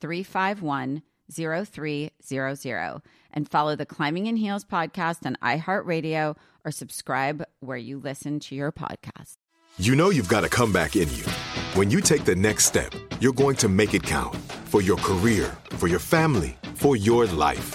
351 0300 and follow the Climbing in Heels podcast on iHeartRadio or subscribe where you listen to your podcast. You know you've got a comeback in you. When you take the next step, you're going to make it count for your career, for your family, for your life.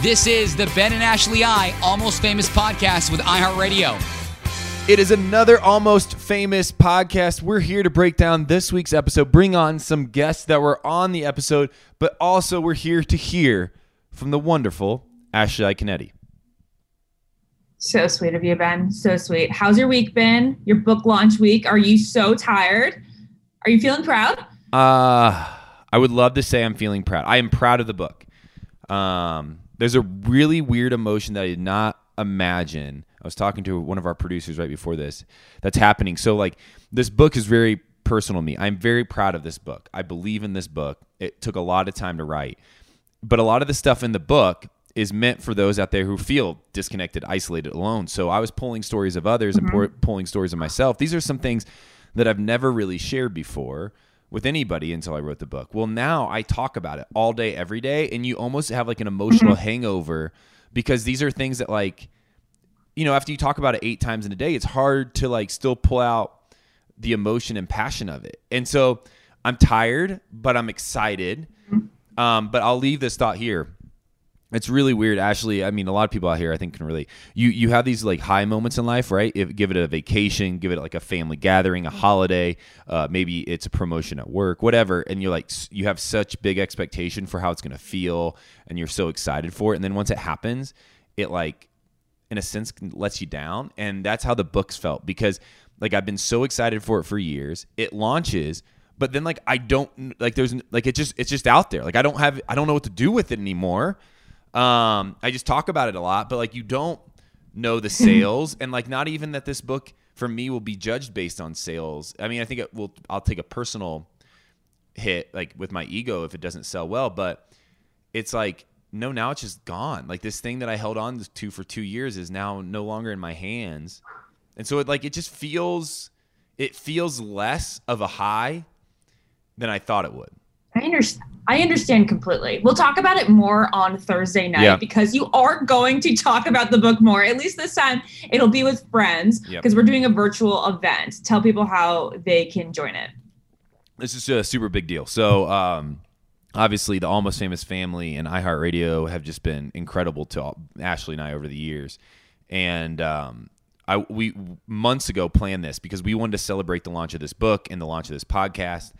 This is the Ben and Ashley I Almost Famous podcast with iHeartRadio. It is another almost famous podcast. We're here to break down this week's episode, bring on some guests that were on the episode, but also we're here to hear from the wonderful Ashley Iaconetti. So sweet of you, Ben. So sweet. How's your week been? Your book launch week? Are you so tired? Are you feeling proud? Uh, I would love to say I'm feeling proud. I am proud of the book. Um, there's a really weird emotion that I did not imagine. I was talking to one of our producers right before this that's happening. So, like, this book is very personal to me. I'm very proud of this book. I believe in this book. It took a lot of time to write. But a lot of the stuff in the book is meant for those out there who feel disconnected, isolated, alone. So I was pulling stories of others and pour, pulling stories of myself. These are some things that I've never really shared before with anybody until I wrote the book. Well, now I talk about it all day, every day, and you almost have like an emotional hangover because these are things that like, you know, after you talk about it eight times in a day, it's hard to like still pull out the emotion and passion of it. And so I'm tired, but I'm excited. Um, but I'll leave this thought here. It's really weird, Ashley. I mean, a lot of people out here, I think, can really. You you have these like high moments in life, right? If, give it a vacation, give it like a family gathering, a holiday, uh, maybe it's a promotion at work, whatever, and you're like you have such big expectation for how it's going to feel, and you're so excited for it, and then once it happens, it like, in a sense, lets you down, and that's how the books felt because like I've been so excited for it for years. It launches, but then like I don't like there's like it just it's just out there. Like I don't have I don't know what to do with it anymore. Um, I just talk about it a lot, but like you don't know the sales, and like not even that this book for me will be judged based on sales. I mean, I think it will. I'll take a personal hit like with my ego if it doesn't sell well, but it's like no, now it's just gone. Like this thing that I held on to for two years is now no longer in my hands, and so it like it just feels it feels less of a high than I thought it would. I understand. I understand completely. We'll talk about it more on Thursday night Yeah. because you are going to talk about the book more. At least this time, it'll be with friends Yep. because we're doing a virtual event. Tell people how they can join it. this is a super big deal. So, um, obviously, the Almost Famous family and iHeartRadio have just been incredible to all, Ashley and I over the years. And um, I we months ago planned this because we wanted to celebrate the launch of this book and the launch of this podcast.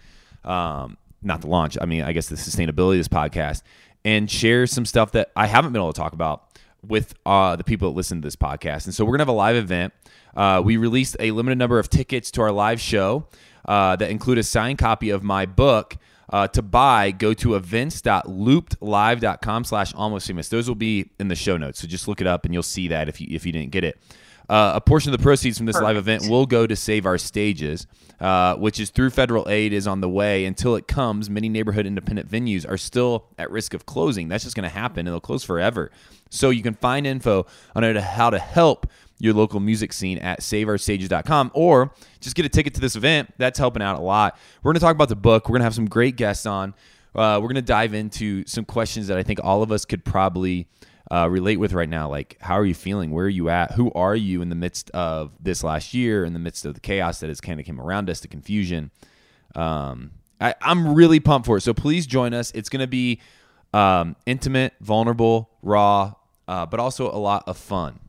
Um, not the launch, I mean, I guess the sustainability of this podcast and share some stuff that I haven't been able to talk about with uh, the people that listen to this podcast. And so we're gonna have a live event. Uh, we released a limited number of tickets to our live show uh, that include a signed copy of my book. Uh, to buy, go to events.loopedlive.com slash almost famous. Those will be in the show notes. So just look it up and you'll see that if you if you didn't get it. Uh, a portion of the proceeds from this live event will go to save our stages, uh, which is through federal aid is on the way. Until it comes, many neighborhood independent venues are still at risk of closing. That's just going to happen, and they'll close forever. So you can find info on how to- how to help your local music scene at saveourstages.com or just get a ticket to this event. That's helping out a lot. We're going to talk about the book. We're going to have some great guests on. Uh, we're going to dive into some questions that I think all of us could probably uh, relate with right now. Like, how are you feeling? Where are you at? Who are you in the midst of this last year, in the midst of the chaos that has kind of came around us, the confusion? Um, I, I'm really pumped for it. So please join us. It's going to be um, intimate, vulnerable, raw, uh, but also a lot of fun.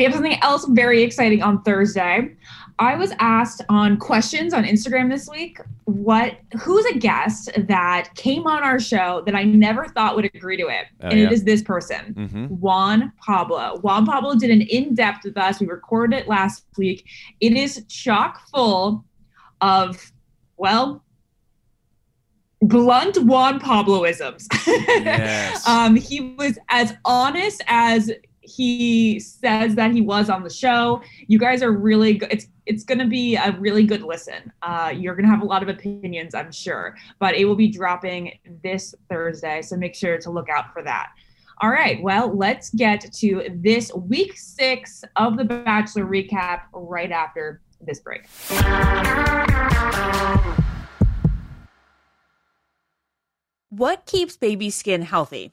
We have something else very exciting on Thursday. I was asked on questions on Instagram this week what who's a guest that came on our show that I never thought would agree to it. Oh, and yeah. it is this person. Mhm. Juan Pablo. Juan Pablo did an in-depth with us. We recorded it last week. It is chock full of well blunt Juan Pabloisms. Yes. um, he was as honest as he says that he was on the show. You guys are really good. It's it's going to be a really good listen. Uh, you're going to have a lot of opinions, I'm sure, but it will be dropping this Thursday, so make sure to look out for that. All right, well, let's get to this week six of the Bachelor recap right after this break. What keeps baby skin healthy?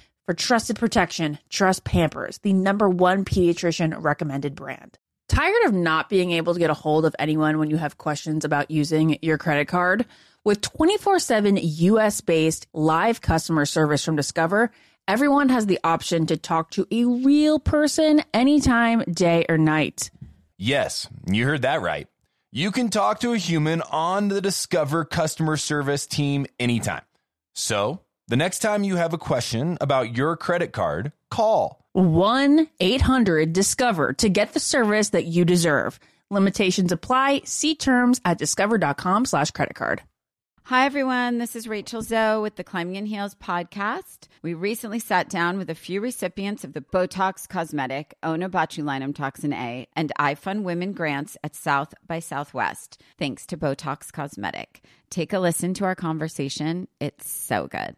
For trusted protection, trust Pampers, the number one pediatrician recommended brand. Tired of not being able to get a hold of anyone when you have questions about using your credit card? With 24 7 US based live customer service from Discover, everyone has the option to talk to a real person anytime, day or night. Yes, you heard that right. You can talk to a human on the Discover customer service team anytime. So, the next time you have a question about your credit card, call 1 800 Discover to get the service that you deserve. Limitations apply. See terms at discover.com slash credit card. Hi, everyone. This is Rachel Zoe with the Climbing in Heels podcast. We recently sat down with a few recipients of the Botox Cosmetic, Onabotulinum Toxin A, and iFund Women grants at South by Southwest, thanks to Botox Cosmetic. Take a listen to our conversation. It's so good.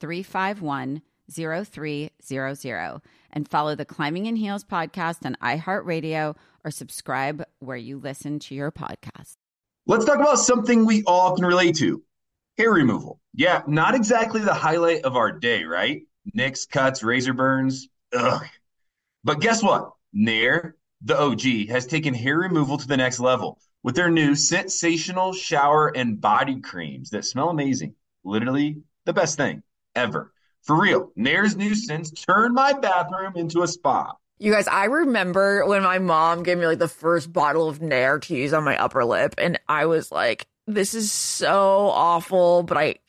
351 0300 and follow the Climbing in Heels podcast on iHeartRadio or subscribe where you listen to your podcast. Let's talk about something we all can relate to hair removal. Yeah, not exactly the highlight of our day, right? Nicks, cuts, razor burns. Ugh. But guess what? Nair, the OG, has taken hair removal to the next level with their new sensational shower and body creams that smell amazing. Literally the best thing ever. For real, Nair's new scents turned my bathroom into a spa. You guys, I remember when my mom gave me like the first bottle of Nair to use on my upper lip, and I was like, this is so awful, but I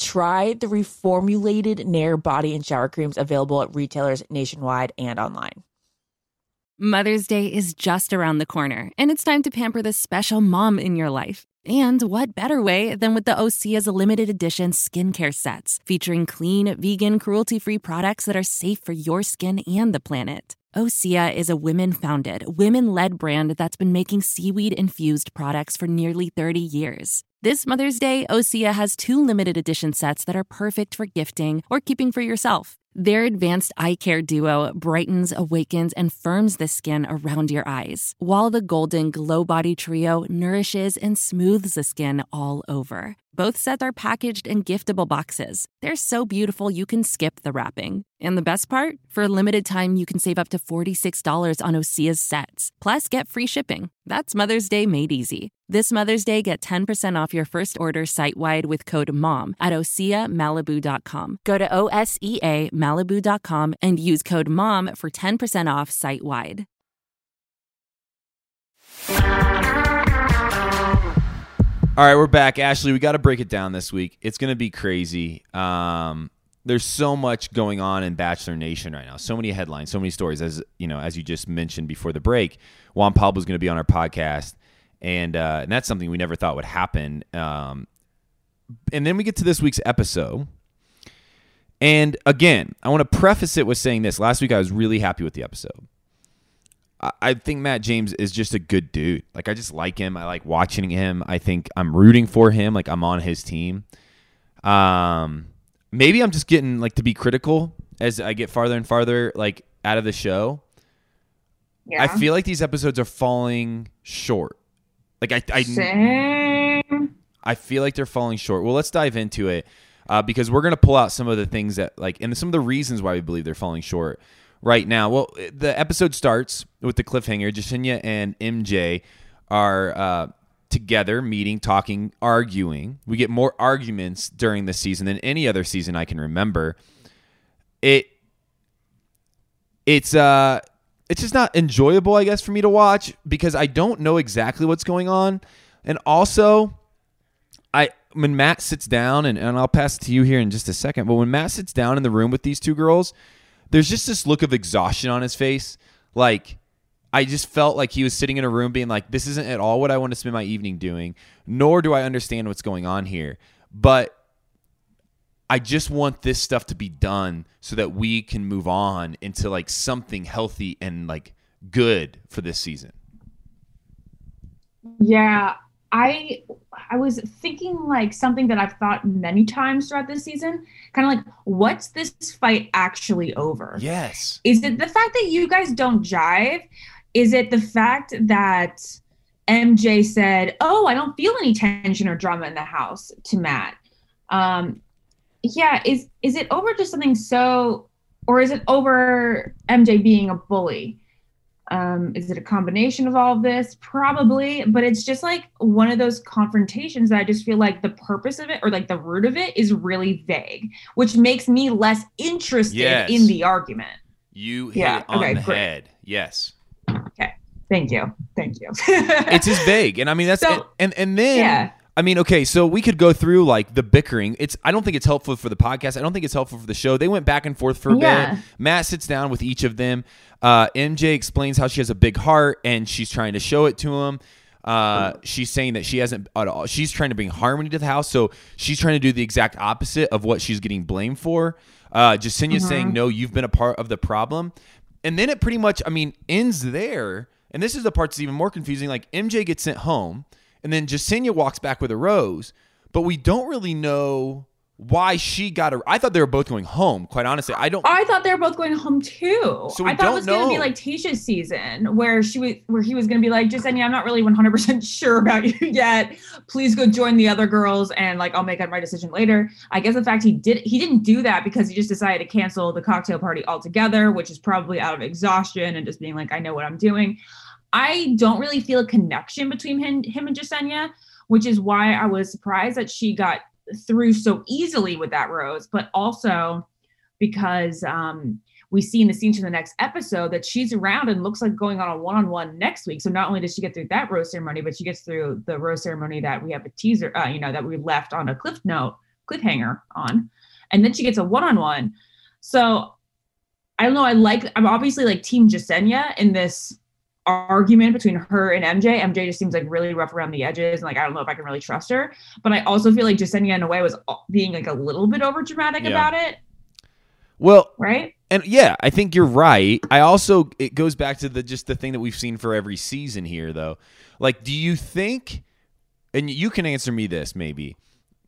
Try the reformulated Nair body and shower creams available at retailers nationwide and online. Mother's Day is just around the corner, and it's time to pamper the special mom in your life. And what better way than with the Osea's limited edition skincare sets, featuring clean, vegan, cruelty free products that are safe for your skin and the planet. Osea is a women founded, women led brand that's been making seaweed infused products for nearly 30 years. This Mother's Day, Osea has two limited edition sets that are perfect for gifting or keeping for yourself. Their advanced eye care duo brightens, awakens, and firms the skin around your eyes, while the golden glow body trio nourishes and smooths the skin all over. Both sets are packaged in giftable boxes. They're so beautiful you can skip the wrapping. And the best part? For a limited time, you can save up to $46 on Osea's sets. Plus, get free shipping. That's Mother's Day made easy. This Mother's Day, get 10% off your first order site wide with code MOM at OseaMalibu.com. Go to OSEA Malibu.com and use code MOM for 10% off site wide. All right, we're back. Ashley, we got to break it down this week. It's going to be crazy. Um, there's so much going on in Bachelor Nation right now. So many headlines, so many stories. As you know, as you just mentioned before the break, Juan Pablo is going to be on our podcast, and uh, and that's something we never thought would happen. Um, and then we get to this week's episode, and again, I want to preface it with saying this. Last week, I was really happy with the episode. I- I think Matt James is just a good dude. Like I just like him. I like watching him. I think I'm rooting for him. Like I'm on his team. Um, maybe I'm just getting like to be critical as I get farther and farther like out of the show. Yeah. I feel like these episodes are falling short. Like I, I, Same. I feel like they're falling short. Well, let's dive into it uh, because we're going to pull out some of the things that, like, and some of the reasons why we believe they're falling short right now. Well, the episode starts with the cliffhanger. Jessenia and MJ are uh, together, meeting, talking, arguing. We get more arguments during the season than any other season I can remember. It, it's uh, it's just not enjoyable, I guess, for me to watch because I don't know exactly what's going on, and also when Matt sits down and, and I'll pass it to you here in just a second, but when Matt sits down in the room with these two girls, there's just this look of exhaustion on his face. Like I just felt like he was sitting in a room being like, This isn't at all what I want to spend my evening doing, nor do I understand what's going on here. But I just want this stuff to be done so that we can move on into like something healthy and like good for this season. Yeah, I I was thinking like something that I've thought many times throughout this season, kind of like what's this fight actually over? Yes. Is it the fact that you guys don't jive? Is it the fact that MJ said, "Oh, I don't feel any tension or drama in the house" to Matt? Um yeah, is is it over just something so or is it over MJ being a bully? Um, is it a combination of all of this? Probably, but it's just like one of those confrontations that I just feel like the purpose of it or like the root of it is really vague, which makes me less interested Yes. in the argument. You hit Yeah, it on okay, the great. head. Yes. Okay. Thank you. Thank you. it's just vague and i mean that's So- and and then Yeah. I mean okay so we could go through like the bickering it's i don't think it's helpful for the podcast i don't think it's helpful for the show they went back and forth for a Yeah. bit matt sits down with each of them uh, mj explains how she has a big heart and she's trying to show it to him uh, she's saying that she hasn't at all. She's trying to bring harmony to the house, so she's trying to do the exact opposite of what she's getting blamed for. Uh, Jessenia's saying, "No, you've been a part of the problem," and then it pretty much, I mean, ends there. And this is the part that's even more confusing. Like MJ gets sent home, and then Jessenia walks back with a rose, but we don't really know why she got a. I thought they were both going home. Quite honestly, I don't. I thought they were both going home too. So we I thought it was going to be like Tasha's season, where she was, where he was going to be like, Jessenia, I'm not really 100 percent sure about you yet. Please go join the other girls, and like I'll make up my decision later. I guess the fact he did, he didn't do that because he just decided to cancel the cocktail party altogether, which is probably out of exhaustion and just being like, I know what I'm doing. I don't really feel a connection between him, him and Jessenia, which is why I was surprised that she got through so easily with that rose, but also because um, we see in the scenes from the next episode that she's around and looks like going on a one-on-one next week. So not only does she get through that rose ceremony, but she gets through the rose ceremony that we have a teaser, uh, you know, that we left on a cliff note, cliffhanger on, and then she gets a one-on-one. So I don't know. I like. I'm obviously like Team Jessenia in this argument between her and MJ. MJ just seems like really rough around the edges, and like I don't know if I can really trust her. But I also feel like Jessenia in a way was being like a little bit over dramatic Yeah. about it, Well, right? And yeah, I think you're right. I also it goes back to the just the thing that we've seen for every season here though. Like do you think and you can answer me this maybe.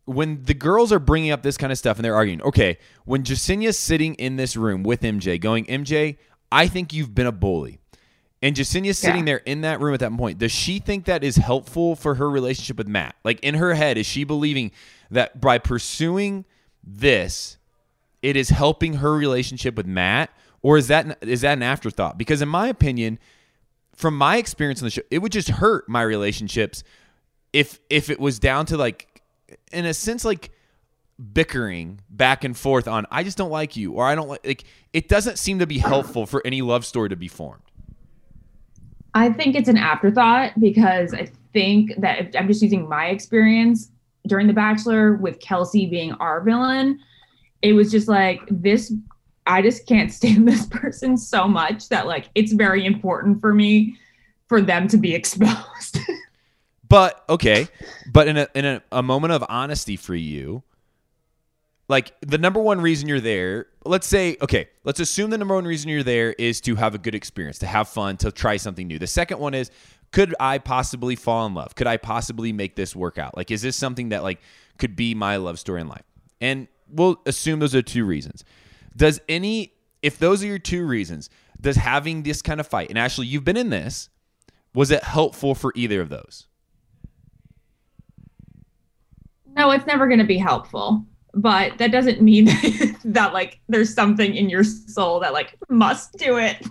When the girls are bringing up this kind of stuff and they're arguing, okay, when Jessenia's sitting in this room with MJ going, MJ, I think you've been a bully. And Jessenia's sitting Yeah. there in that room at that point. Does she think that is helpful for her relationship with Matt? Like in her head, is she believing that by pursuing this, it is helping her relationship with Matt, or is that is that an afterthought? Because in my opinion, from my experience on the show, it would just hurt my relationships if if it was down to like, in a sense, like bickering back and forth on I just don't like you or I don't like like it doesn't seem to be helpful for any love story to be formed. I think it's an afterthought because I think that if I'm just using my experience during The Bachelor with Kelsey being our villain, it was just like this. I just can't stand this person so much that like it's very important for me for them to be exposed. But okay, but in a in a, a moment of honesty for you, like the number one reason you're there let's say okay let's assume the number one reason you're there is to have a good experience to have fun to try something new. The second one is could i possibly fall in love? Could i possibly make this work out? Like is this something that like could be my love story in life? And we'll assume those are two reasons. Does any if those are your two reasons does having this kind of fight and actually you've been in this was it helpful for either of those? No, it's never going to be helpful. But that doesn't mean that like there's something in your soul that like must do it.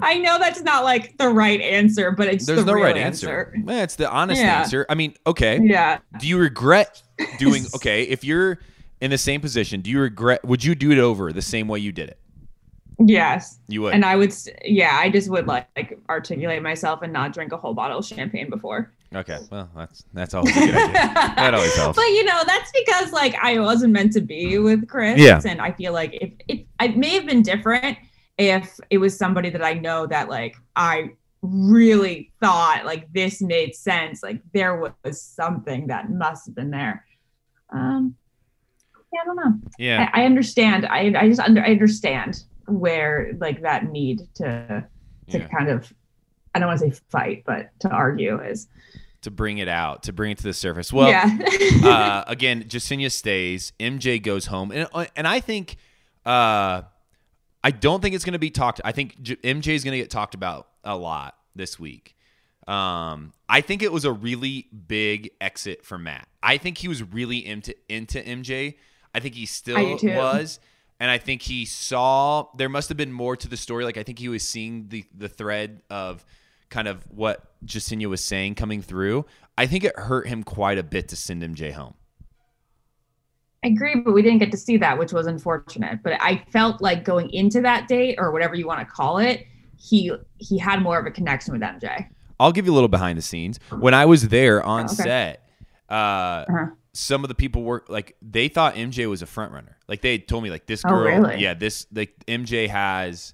I know that's not like the right answer, but it's there's the no right answer. answer. Eh, it's the honest Yeah. answer i mean okay Yeah. do you regret doing okay if you're in the same position do you regret would you do it over the same way you did it Yes. You would. And I would, yeah, I just would like, like articulate myself and not drink a whole bottle of champagne before. Okay well that's that's always a good idea that always helps But you know, that's because like I wasn't meant to be with Chris. Yeah. And I feel like if it, it may have been different if it was somebody that I know that like I really thought like this made sense. Like there was something that must have been there. Um, yeah, I don't know. Yeah. I, I understand. I I just under I understand where like that need to to Yeah. kind of I don't want to say fight, but to argue is to bring it out to bring it to the surface well Yeah. uh, again Jessenia stays mj goes home and, uh, and i think uh, i don't think it's going to be talked i think J- mj is going to get talked about a lot this week um, i think it was a really big exit for matt i think he was really into into mj i think he still was and I think he saw there must have been more to the story. Like I think he was seeing the the thread of kind of what Jessenia was saying coming through. I think it hurt him quite a bit to send MJ home. I agree, but we didn't get to see that, which was unfortunate. But I felt like going into that date or whatever you want to call it, he he had more of a connection with MJ. I'll give you a little behind the scenes. When I was there on Oh, okay. set, uh, Uh-huh. some of the people were like they thought MJ was a front runner. Like they told me like this Oh, girl, really? yeah, this like MJ has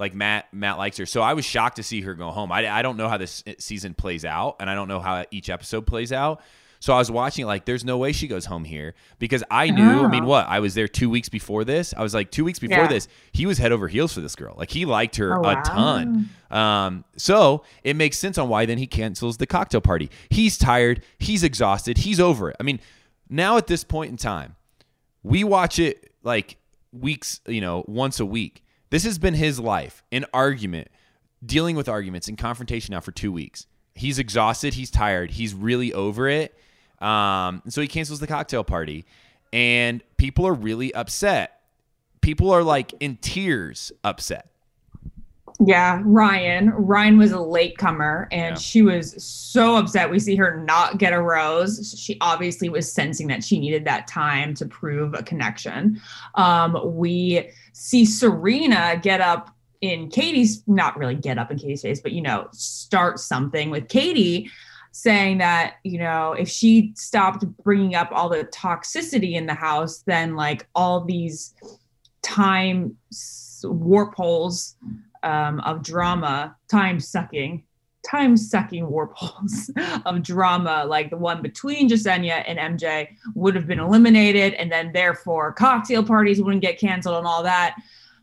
like Matt Matt likes her. So I was shocked to see her go home. I, I don't know how this season plays out, and I don't know how each episode plays out. So I was watching like there's no way she goes home here because I knew. I mean, Oh. what I was there two weeks before this. I was like two weeks before Yeah. this. He was head over heels for this girl. Like he liked her Oh, a wow. ton. Um, so it makes sense on why then he cancels the cocktail party. He's tired. He's exhausted. He's over it. I mean, now at this point in time, we watch it like weeks, you know, once a week. This has been his life, an argument, dealing with arguments and confrontation now for two weeks. He's exhausted. He's tired. He's really over it. Um, so he cancels the cocktail party, and people are really upset. People are like in tears, upset. Yeah, Ryan. Ryan was a latecomer and Yeah. she was so upset. We see her not get a rose. She obviously was sensing that she needed that time to prove a connection. Um, we see Serena get up in Katie's, not really get up in Katie's face, but you know, start something with Katie saying that, you know, if she stopped bringing up all the toxicity in the house, then like all these time warp holes um, of drama, time sucking, time sucking warp holes of drama, like the one between Jessenia and MJ, would have been eliminated, and then therefore cocktail parties wouldn't get canceled and all that.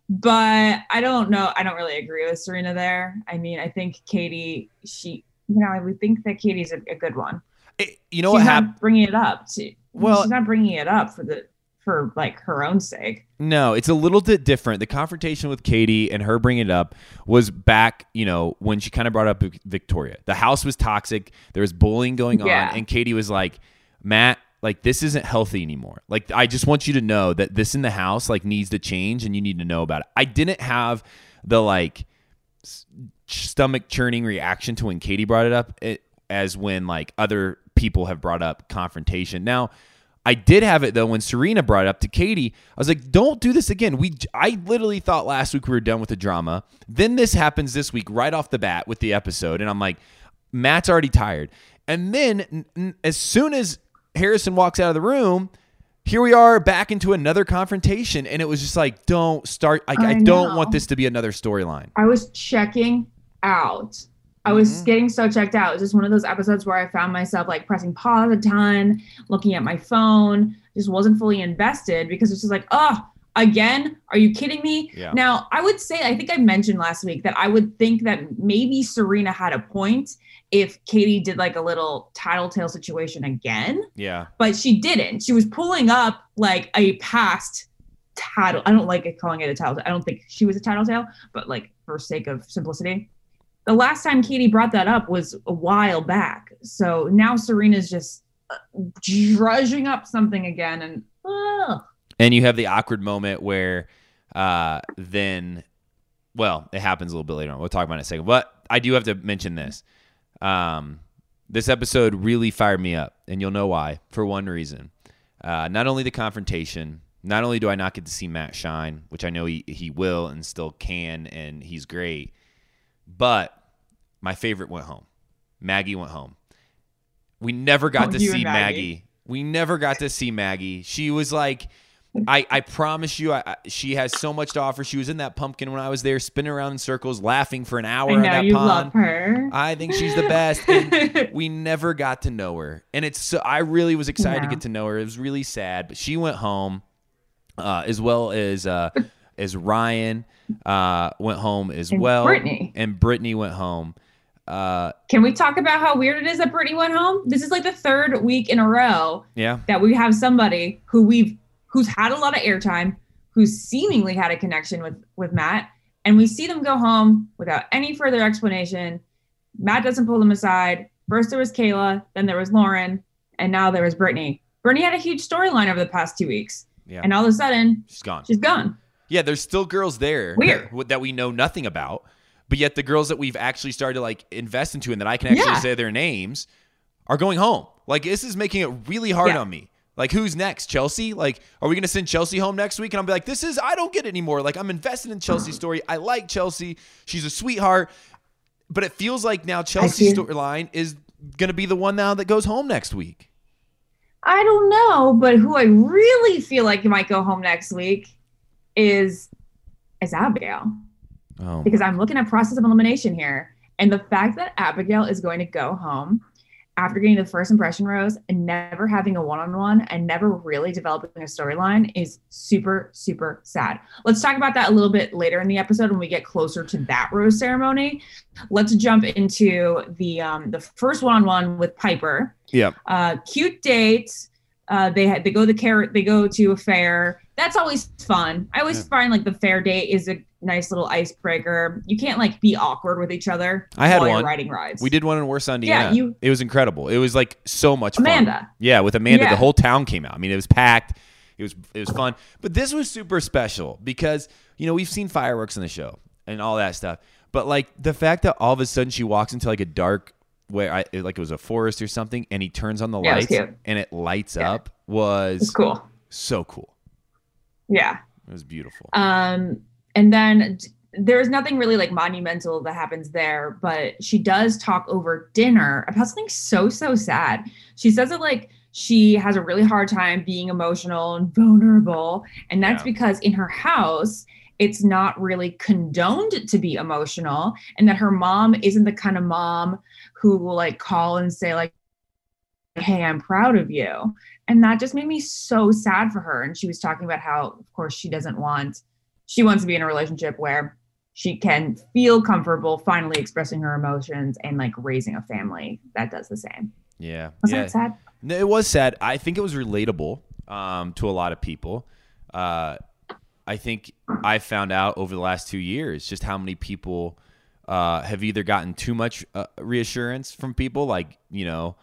But I don't know. I don't really agree with Serena there. I mean, I think Katie, she, you know, I would think that Katie's a, a good one. It- you know she's what happened? bringing it up. To, Well- she's not bringing it up for the for like her own sake. No, it's a little bit different. The confrontation with Katie and her bringing it up was back, you know, when she kind of brought up Victoria. The house was toxic. There was bullying going Yeah. on, and Katie was like, "Matt, like this isn't healthy anymore. Like I just want you to know that this in the house like needs to change, and you need to know about it." I didn't have the like s- stomach churning reaction to when Katie brought it up it, as when like other people have brought up confrontation. Now, I did have it though when Serena brought it up to Katie. I was like, "Don't do this again." We I literally thought last week we were done with the drama. Then this happens this week right off the bat with the episode and I'm like, Matt's already tired. And then n- n- as soon as Harrison walks out of the room, here we are back into another confrontation and it was just like, "Don't start I, I, I don't want this to be another storyline." I was checking out. I Mm-hmm. was getting so checked out. It was just one of those episodes where I found myself like pressing pause a ton, looking at my phone, just wasn't fully invested because it's just like, oh, again, are you kidding me? Yeah. Now, I would say, I think I mentioned last week that I would think that maybe Serena had a point if Katie did like a little tattletale situation again, Yeah. but she didn't. She was pulling up like a past tattle. I don't like it calling it a tattletale. I don't think she was a tattletale, but like for sake of simplicity. The last time Katie brought that up was a while back. So now Serena's just uh, drudging up something again. And. And you have the awkward moment where uh, then, well, it happens a little bit later on. We'll talk about it in a second. But I do have to mention this. Um, this episode really fired me up, and you'll know why. For one reason, uh, not only the confrontation, not only do I not get to see Matt shine, which I know he, he will and still can, and he's great, but my favorite went home. Maggie went home. We never got Oh, to see Maggie. Maggie. We never got to see Maggie. She was like, I, I promise you, I, I- she has so much to offer. She was in that pumpkin when I was there, spinning around in circles, laughing for an hour I in know that you pond. love her. I think she's the best. And we never got to know her. And it's so I really was excited to get to know her. It was really sad, but she went home, uh, as well as uh, as Ryan uh, went home as And well. Brittany. And Brittany went home. Uh, Can we talk about how weird it is that Brittany went home? This is like the third week in a row yeah. that we have somebody who we've who's had a lot of airtime, who's seemingly had a connection with with Matt, and we see them go home without any further explanation. Matt doesn't pull them aside. First there was Kayla, then there was Lauren, and now there was Brittany. Brittany had a huge storyline over the past two weeks, Yeah. and all of a sudden she's gone. she's gone. Yeah, there's still girls there Weird. that, that we know nothing about, but yet the girls that we've actually started to like invest into and that I can actually Yeah. say their names are going home. Like this is making it really hard Yeah. on me. Like who's next? Chelsea? Like are we going to send Chelsea home next week and I'll be like this is I don't get it anymore. Like I'm invested in Chelsea's mm-hmm. story. I like Chelsea. She's a sweetheart. But it feels like now Chelsea's storyline is going to be the one now that goes home next week. I don't know, but who I really feel like might go home next week is is Abigail. Oh. because I'm looking at process of elimination here. And the fact that Abigail is going to go home after getting the first impression rose and never having a one on one and never really developing a storyline is super, super sad. Let's talk about that a little bit later in the episode when we get closer to that rose ceremony. Let's jump into the um, the first one on one with Pieper Yeah. uh, cute dates. Uh, they had they go to carrot they go to a fair. That's always fun. I always find like the fair date is a nice little icebreaker. You can't like be awkward with each other. I had while one. You're riding rides. We did one in Warsaw, Indiana. Yeah, you- it was incredible. It was like so much fun. Amanda. Yeah, with Amanda, Yeah. the whole town came out. I mean, it was packed. It was it was fun. But this was super special because you know we've seen fireworks in the show and all that stuff. But like the fact that all of a sudden she walks into like a dark where I like it was a forest or something, and he turns on the Yeah, lights cute. and it lights up was It's cool. so cool. Yeah. It was beautiful. Um, and then there's nothing really like monumental that happens there, but she does talk over dinner about something so, so sad. She says it like she has a really hard time being emotional and vulnerable. And that's Yeah. because in her house, it's not really condoned to be emotional, and that her mom isn't the kind of mom who will like call and say, like, hey, I'm proud of you. And that just made me so sad for her. And she was talking about how, of course, she doesn't want, she wants to be in a relationship where she can feel comfortable finally expressing her emotions and like raising a family that does the same. Yeah. Was yeah. that sad? No, It was sad. I think it was relatable um, to a lot of people. Uh, I think I found out over the last two years just how many people uh, have either gotten too much uh, reassurance from people, like you know,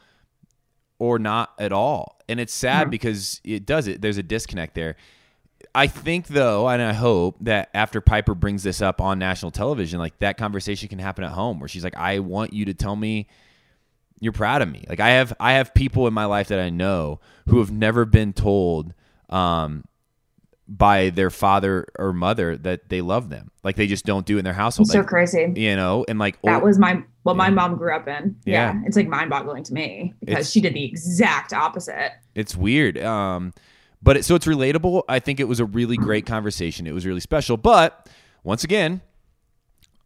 or not at all. And it's sad Mhm. because it does it. There's a disconnect there. I think though, and I hope that after Pieper brings this up on national television, like that conversation can happen at home, where she's like, "I want you to tell me." you're proud of me. Like I have I have people in my life that I know who have never been told um by their father or mother that they love them. Like they just don't do it in their household. so Like, crazy. You know, and like That was my what my mom grew up in. Yeah. Yeah. It's like mind boggling to me because It's- she did the exact opposite. It's weird. Um, but it, so it's relatable. I think it was a really great conversation. It was really special. But once again,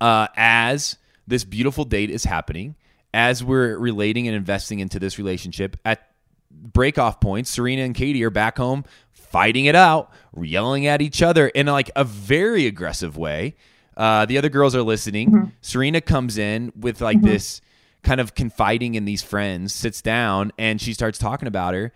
uh, as this beautiful date is happening, as we're relating and investing into this relationship, at break off points, Serena and Katie are back home fighting it out, yelling at each other in like a very aggressive way. Uh, the other girls are listening. Mm-hmm. Serena comes in with like this kind of confiding in these friends, sits down, and she starts talking about her.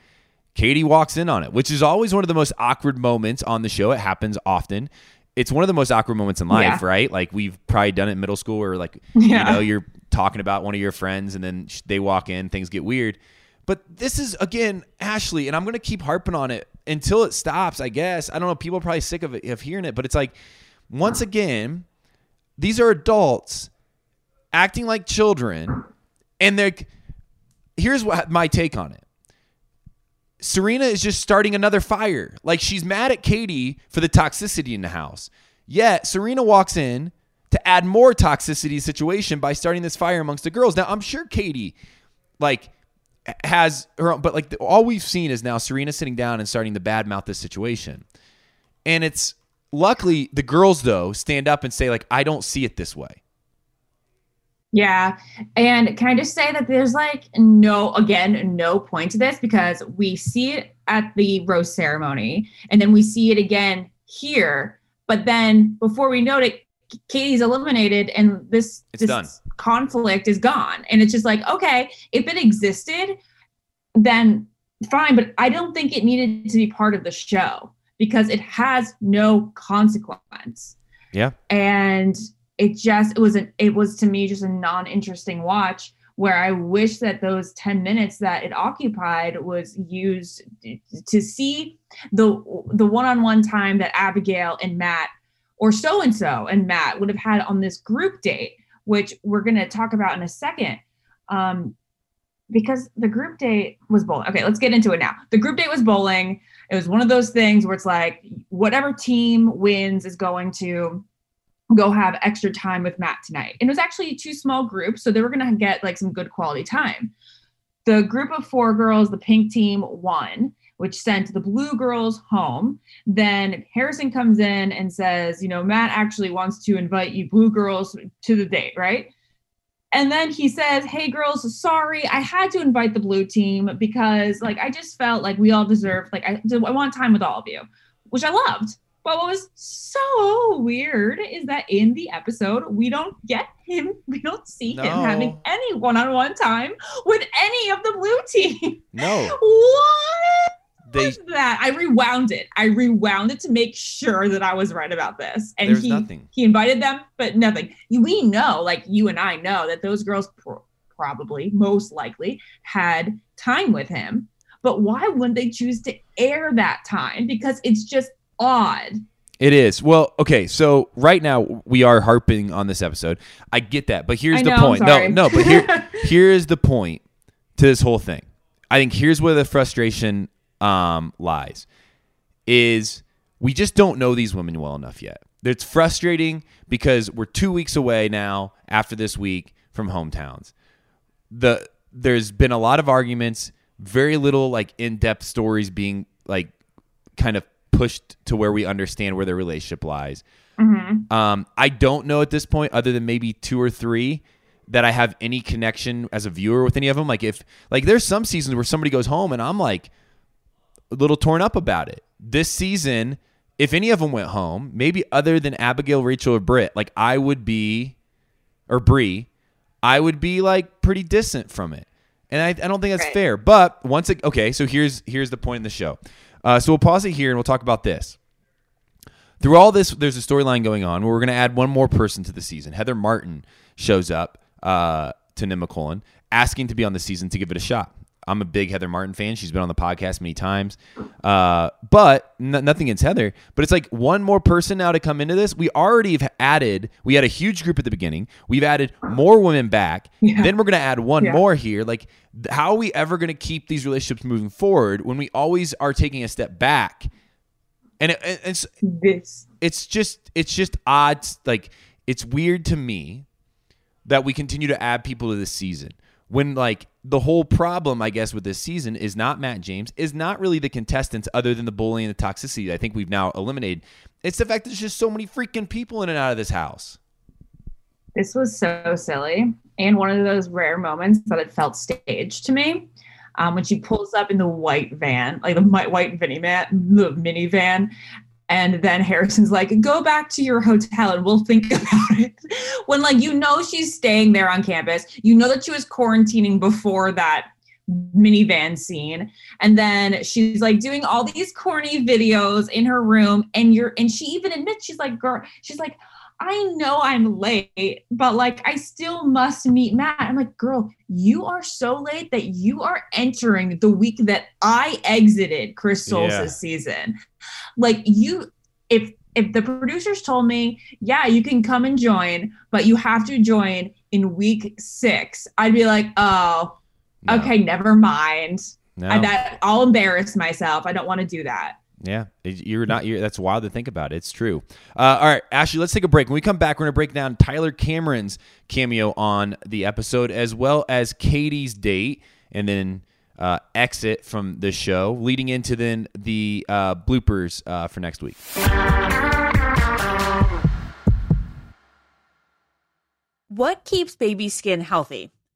Katie walks in on it, which is always one of the most awkward moments on the show. It happens often. It's one of the most awkward moments in life, Yeah. right? Like we've probably done it in middle school where like Yeah. you know you're talking about one of your friends and then they walk in, things get weird. But this is again Ashley, and I'm gonna keep harping on it until it stops. I guess I don't know. People are probably sick of it, of hearing it, but it's like once again, these are adults acting like children, and they're. Here's what my take on it. Serena is just starting another fire. Like she's mad at Katie for the toxicity in the house. Yet Serena walks in to add more toxicity situation by starting this fire amongst the girls. Now I'm sure Katie, like, has her own, but like the, all we've seen is now Serena sitting down and starting to badmouth this situation, and it's luckily the girls though stand up and say like I don't see it this way. Yeah. And can I just say that there's like no, again, no point to this because we see it at the rose ceremony and then we see it again here. But then before we know it, Katie's eliminated and this, It's this done. conflict is gone. And it's just like, okay, if it existed, then fine. But I don't think it needed to be part of the show because it has no consequence Yeah. and it just it was an it was to me just a non-interesting watch where i wish that those 10 minutes that it occupied was used to see the the one-on-one time that abigail and matt or so and so and matt would have had on this group date which we're going to talk about in a second. Um because the group date was bowling. Okay let's get into it now. The group date was bowling. It was one of those things where it's like whatever team wins is going to go have extra time with Matt tonight. And it was actually two small groups, so they were going to get like some good quality time. The group of four girls, the pink team won, which sent the blue girls home. Then Harrison comes in and says, you know, Matt actually wants to invite you blue girls to the date, right? And then he says, Hey girls, sorry, I had to invite the blue team because like I just felt like we all deserved, like I, I want time with all of you, which I loved. But what was so weird is that in the episode, we don't get him, we don't see him having any one on one time with any of the blue team. No, What? they was that? I rewound it. I rewound it to make sure that I was right about this. And he, nothing. he invited them, but nothing. We know, like you and I know, that those girls pro- probably, most likely, had time with him. But why wouldn't they choose to air that time? Because it's just odd. It is. Well, okay, so right now we are harping on this episode. I get that, but here's I the know, point. No, no, but here here is the point to this whole thing. I think here's where the frustration um lies. Is we just don't know these women well enough yet. It's frustrating because we're 2 weeks away now after this week from hometowns. The there's been a lot of arguments, very little like in-depth stories being like kind of pushed to where we understand where their relationship lies. Um, I don't know at this point, other than maybe two or three, that I have any connection as a viewer with any of them. Like if like there's some seasons where somebody goes home and I'm like a little torn up about it. This season, if any of them went home, maybe other than Abigail, Rachel, or Britt, like I would be, or Bri, I would be like pretty distant from it, and I, I don't think that's Right. fair. But once it, okay, so here's here's the point in the show. Uh, so we'll pause it here and we'll talk about this. Through all this, there's a storyline going on where we're going to add one more person to the season. Heather Martin shows up uh, to Nemacolin asking to be on the season to give it a shot. I'm a big Heather Martin fan. She's been on the podcast many times. Uh, but n- nothing against Heather. But it's like one more person now to come into this. We already have added, we had a huge group at the beginning. We've added more women back. Then we're going to add one Yeah. more here. Like, how are we ever going to keep these relationships moving forward when we always are taking a step back? And it- it's This it's just it's just odd like it's weird to me that we continue to add people to this season when like the whole problem i guess with this season is not matt james is not really the contestants other than the bullying and the toxicity i think we've now eliminated it's the fact that there's just so many freaking people in and out of this house this was so silly and one of those rare moments that it felt staged to me um, when she pulls up in the white van, like the white minivan, the minivan. And then Harrison's like, go back to your hotel and we'll think about it. when, like, you know, she's staying there on campus. You know that she was quarantining before that minivan scene and then she's like doing all these corny videos in her room and you're and she even admits she's like girl she's like I know I'm late, but like I still must meet Matt. I'm like, girl, you are so late that you are entering the week that I exited Chris Soules' Yeah. season. Like you, if if the producers told me, yeah, you can come and join, but you have to join in week six, I'd be like, oh, No. okay, never mind. No. I, that I'll embarrass myself. I don't want to do that. Yeah, you're not. You're, that's wild to think about. It's true. Uh, all right, Ashley, let's take a break. When we come back, we're going to break down Tyler Cameron's cameo on the episode, as well as Katie's date, and then uh, exit from the show, leading into then the uh, bloopers uh, for next week. What keeps baby skin healthy?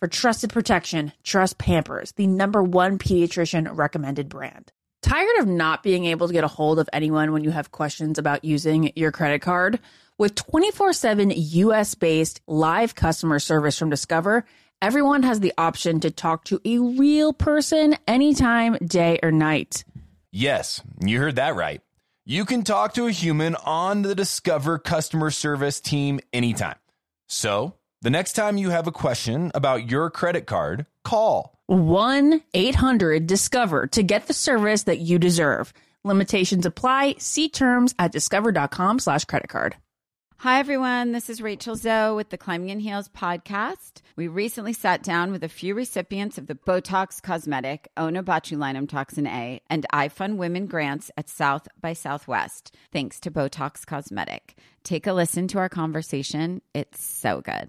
For trusted protection, trust Pampers, the number one pediatrician recommended brand. Tired of not being able to get a hold of anyone when you have questions about using your credit card? With 24 7 US based live customer service from Discover, everyone has the option to talk to a real person anytime, day or night. Yes, you heard that right. You can talk to a human on the Discover customer service team anytime. So, the next time you have a question about your credit card, call. 1 800 Discover to get the service that you deserve. Limitations apply. See terms at discover.com slash credit card. Hi, everyone. This is Rachel Zoe with the Climbing in Heels podcast. We recently sat down with a few recipients of the Botox Cosmetic, Onabotulinum Toxin A, and iFund Women grants at South by Southwest, thanks to Botox Cosmetic. Take a listen to our conversation. It's so good.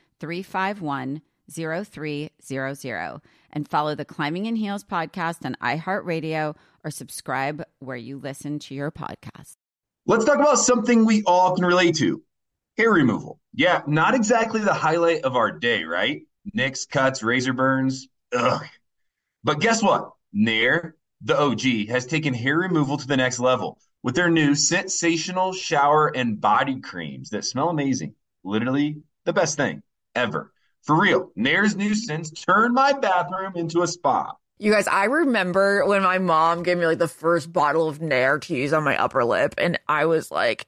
351 0300 and follow the Climbing in Heels podcast on iHeartRadio or subscribe where you listen to your podcast. Let's talk about something we all can relate to hair removal. Yeah, not exactly the highlight of our day, right? Nicks, cuts, razor burns. Ugh. But guess what? Nair, the OG, has taken hair removal to the next level with their new sensational shower and body creams that smell amazing. Literally the best thing ever. For real, Nair's scents turned my bathroom into a spa. You guys, I remember when my mom gave me like the first bottle of Nair to use on my upper lip, and I was like,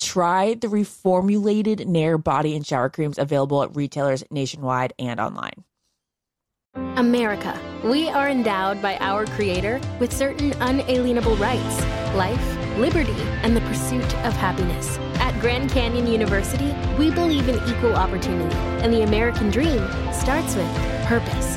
Try the reformulated Nair body and shower creams available at retailers nationwide and online. America. We are endowed by our Creator with certain unalienable rights life, liberty, and the pursuit of happiness. At Grand Canyon University, we believe in equal opportunity, and the American dream starts with purpose.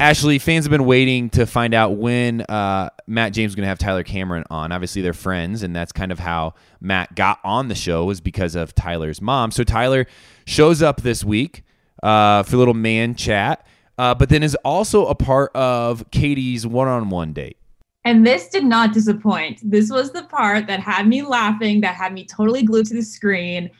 Ashley, fans have been waiting to find out when uh, Matt James is going to have Tyler Cameron on. Obviously, they're friends, and that's kind of how Matt got on the show was because of Tyler's mom. So Tyler shows up this week uh, for a little man chat, uh, but then is also a part of Katie's one-on-one date. And this did not disappoint. This was the part that had me laughing, that had me totally glued to the screen.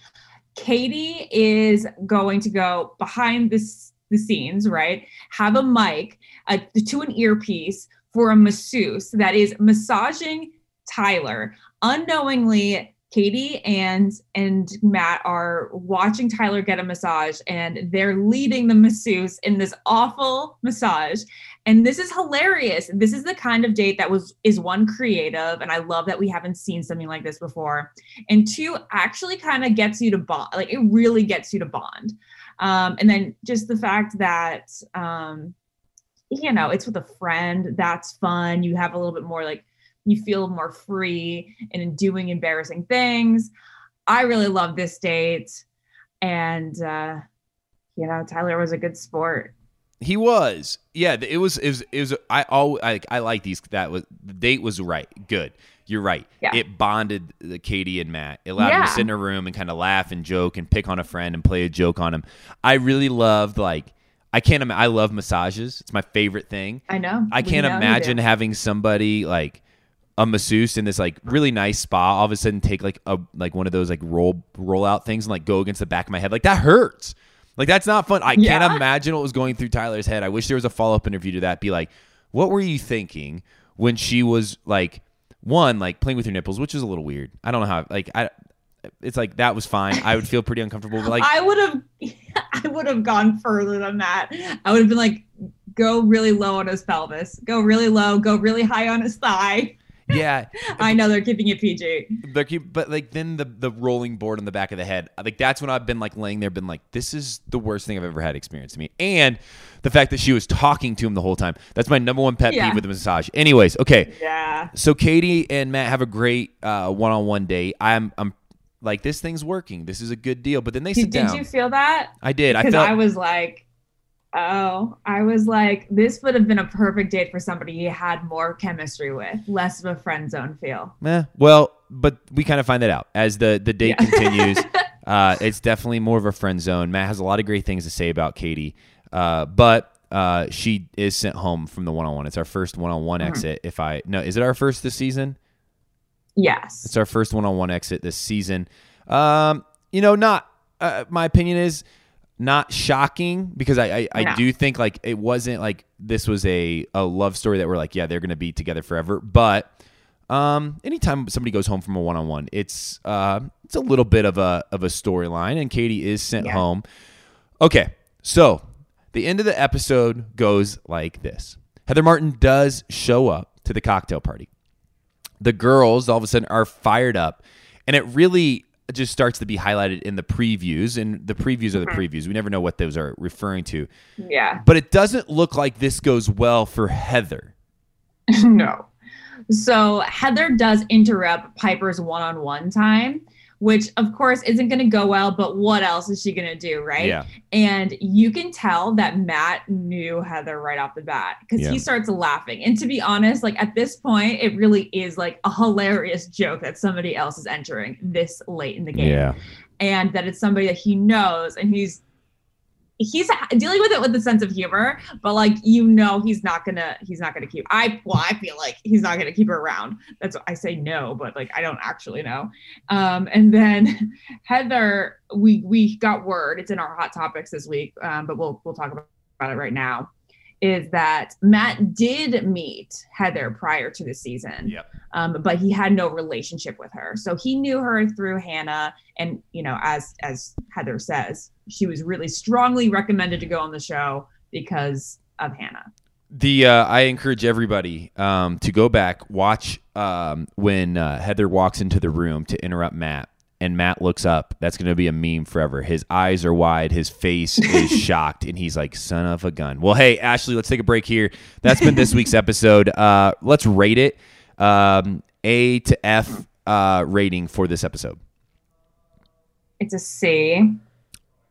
Katie is going to go behind this the scenes, right? Have a mic uh, to an earpiece for a masseuse that is massaging Tyler. Unknowingly, Katie and and Matt are watching Tyler get a massage and they're leading the masseuse in this awful massage. And this is hilarious. This is the kind of date that was is one creative and I love that we haven't seen something like this before. And two actually kind of gets you to bond. Like it really gets you to bond. Um, and then just the fact that, um, you know, it's with a friend, that's fun. You have a little bit more like, you feel more free in doing embarrassing things. I really love this date. And, uh, you know, Tyler was a good sport. He was, yeah. It was, it was, it was. I always, I, I like these. That was the date was right, good. You're right. Yeah. It bonded the Katie and Matt. It allowed them to sit in a room and kind of laugh and joke and pick on a friend and play a joke on him. I really loved like I can't. ima- I love massages. It's my favorite thing. I know. I can't know imagine having somebody like a masseuse in this like really nice spa all of a sudden take like a like one of those like roll roll out things and like go against the back of my head like that hurts like that's not fun i Yeah. can't imagine what was going through tyler's head i wish there was a follow-up interview to that be like what were you thinking when she was like one like playing with your nipples which is a little weird i don't know how like i it's like that was fine i would feel pretty uncomfortable but like I would have, I would have gone further than that. I would have been like, go really low on his pelvis, go really low, go really high on his thigh. Yeah I know they're keeping it PG. They're keep, but like then the the rolling board on the back of the head, like that's when I've been like laying there, been like, this is the worst thing I've ever had experienced to me, and the fact that she was talking to him the whole time. That's my number one pet Yeah. peeve with the massage. Anyways, okay, Yeah. so Katie and Matt have a great uh, one-on-one day. I'm I'm like this thing's working. This is a good deal. But then they sit Did, did you feel that? I did. I felt I was like, oh, I was like, this would have been a perfect date for somebody you had more chemistry with, less of a friend zone feel. Eh, well, but we kind of find that out as the the date Yeah. continues. uh, it's definitely more of a friend zone. Matt has a lot of great things to say about Katie, uh, but uh, she is sent home from the one on one. It's our first one on one exit. If I no, is it our first this season? Yes. It's our first one on one exit this season. Um, you know, not uh, my opinion is not shocking because I I, I No. do think like it wasn't like this was a a love story that we're like yeah they're gonna be together forever. But um, anytime somebody goes home from a one on one, it's uh it's a little bit of a of a storyline, and Katie is sent Yeah. home. Okay, so the end of the episode goes like this: Heather Martin does show up to the cocktail party the girls all of a sudden are fired up and it really just starts to be highlighted in the previews, and the previews are the mm-hmm. previews. We never know what those are referring to. Yeah. But it doesn't look like this goes well for Heather. no. So Heather does interrupt Pieper's one on one time, which of course isn't going to go well, but what else is she going to do? Right. Yeah. And you can tell that Matt knew Heather right off the bat because Yeah. he starts laughing. And to be honest, like at this point, it really is like a hilarious joke that somebody else is entering this late in the game Yeah. and that it's somebody that he knows and he's he's dealing with it with a sense of humor but like you know he's not gonna he's not gonna keep i well i feel like he's not gonna keep her around. That's i say no but like i don't actually know. Um and then heather we we got word it's in our hot topics this week um but we'll we'll talk about, about it right now is that matt did meet heather prior to the season Yep. um, but he had no relationship with her. So he knew her through Hannah, and you know, as as Heather says, she was really strongly recommended to go on the show because of Hannah. The uh, I encourage everybody um, to go back watch um, when uh, Heather walks into the room to interrupt Matt, and Matt looks up. That's going to be a meme forever. His eyes are wide, his face is shocked, and he's like, "Son of a gun." Well, hey Ashley, let's take a break here. That's been this week's episode. Uh, let's rate it um, A to F uh, rating for this episode. It's a C. I'm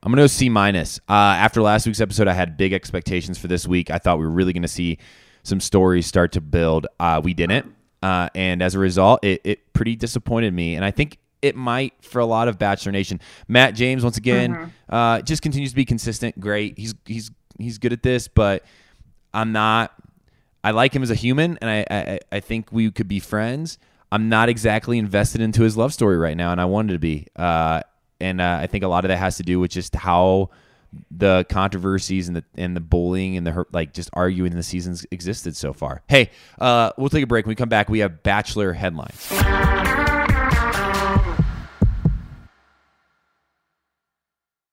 gonna go C minus. Uh, after last week's episode, I had big expectations for this week. I thought we were really gonna see some stories start to build. Uh, we didn't, uh, and as a result, it, it pretty disappointed me. And I think it might for a lot of Bachelor Nation. Matt James once again uh, just continues to be consistent. Great. He's he's he's good at this, but I'm not. I like him as a human, and I, I I think we could be friends. I'm not exactly invested into his love story right now, and I wanted to be. Uh, and uh, I think a lot of that has to do with just how the controversies and the and the bullying and the like just arguing in the seasons existed so far. Hey, uh, we'll take a break. When we come back, we have Bachelor headlines.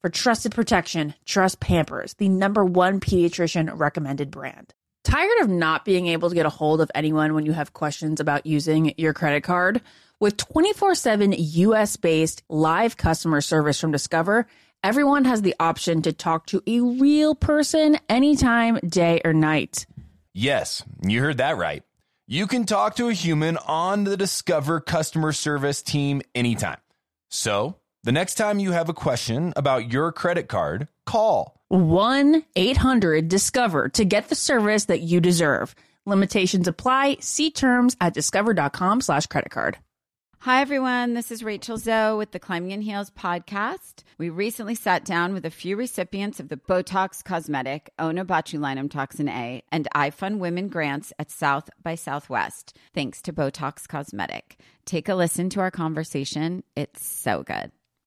For trusted protection, trust Pampers, the number one pediatrician recommended brand. Tired of not being able to get a hold of anyone when you have questions about using your credit card? With 24 7 US based live customer service from Discover, everyone has the option to talk to a real person anytime, day or night. Yes, you heard that right. You can talk to a human on the Discover customer service team anytime. So, the next time you have a question about your credit card, call 1 800 Discover to get the service that you deserve. Limitations apply. See terms at discover.com slash credit card. Hi, everyone. This is Rachel Zoe with the Climbing in Heels podcast. We recently sat down with a few recipients of the Botox Cosmetic, Onabotulinum Toxin A, and iFund Women grants at South by Southwest, thanks to Botox Cosmetic. Take a listen to our conversation. It's so good.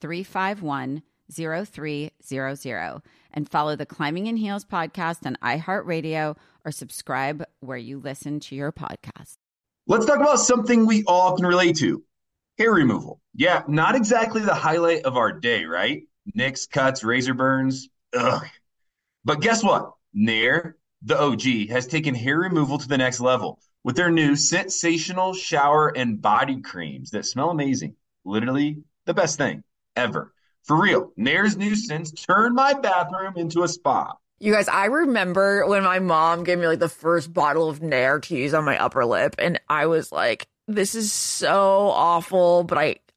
351 0300. And follow the Climbing in Heels podcast on iHeartRadio or subscribe where you listen to your podcast. Let's talk about something we all can relate to hair removal. Yeah, not exactly the highlight of our day, right? Nicks, cuts, razor burns. Ugh. But guess what? Nair, the OG, has taken hair removal to the next level with their new sensational shower and body creams that smell amazing. Literally the best thing ever. For real, Nair's scents turned my bathroom into a spa. You guys, I remember when my mom gave me like the first bottle of Nair to use on my upper lip, and I was like, this is so awful, but I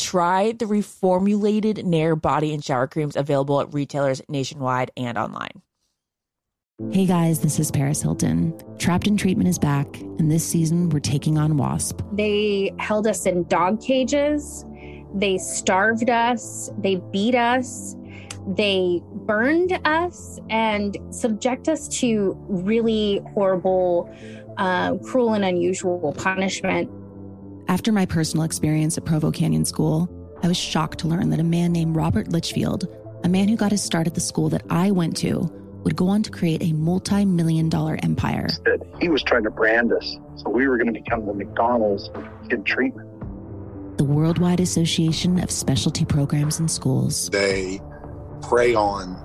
Try the reformulated Nair body and shower creams available at retailers nationwide and online. Hey guys, this is Paris Hilton. Trapped in Treatment is back, and this season we're taking on WASP. They held us in dog cages, they starved us, they beat us, they burned us, and subject us to really horrible, uh, cruel, and unusual punishment. After my personal experience at Provo Canyon School, I was shocked to learn that a man named Robert Lichfield, a man who got his start at the school that I went to, would go on to create a multi million dollar empire. He was trying to brand us, so we were going to become the McDonald's of kid treatment. The Worldwide Association of Specialty Programs and Schools. They prey on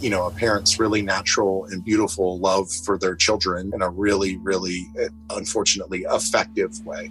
you know, a parent's really natural and beautiful love for their children in a really, really, eh, unfortunately, effective way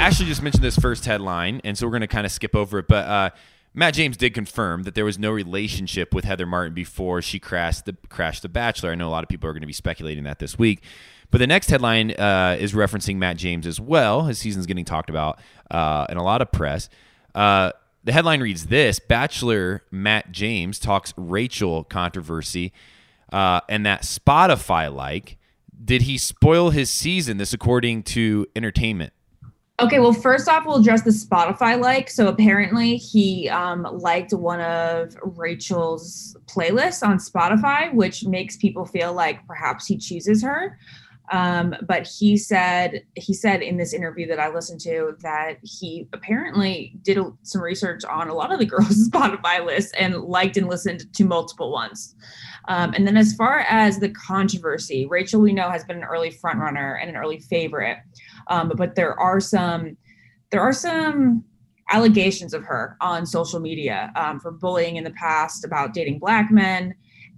Ashley just mentioned this first headline, and so we're going to kind of skip over it. But uh, Matt James did confirm that there was no relationship with Heather Martin before she crashed the crashed The Bachelor. I know a lot of people are going to be speculating that this week. But the next headline uh, is referencing Matt James as well. His season's getting talked about uh, in a lot of press. Uh, the headline reads this Bachelor Matt James talks Rachel controversy uh, and that Spotify like. Did he spoil his season? This, according to Entertainment. Okay, well, first off, we'll address the Spotify like. So apparently, he um, liked one of Rachel's playlists on Spotify, which makes people feel like perhaps he chooses her. Um, but he said he said in this interview that I listened to that he apparently did some research on a lot of the girls' Spotify lists and liked and listened to multiple ones. Um, and then as far as the controversy, Rachel we know has been an early frontrunner and an early favorite. Um, but there are some there are some allegations of her on social media um, for bullying in the past about dating black men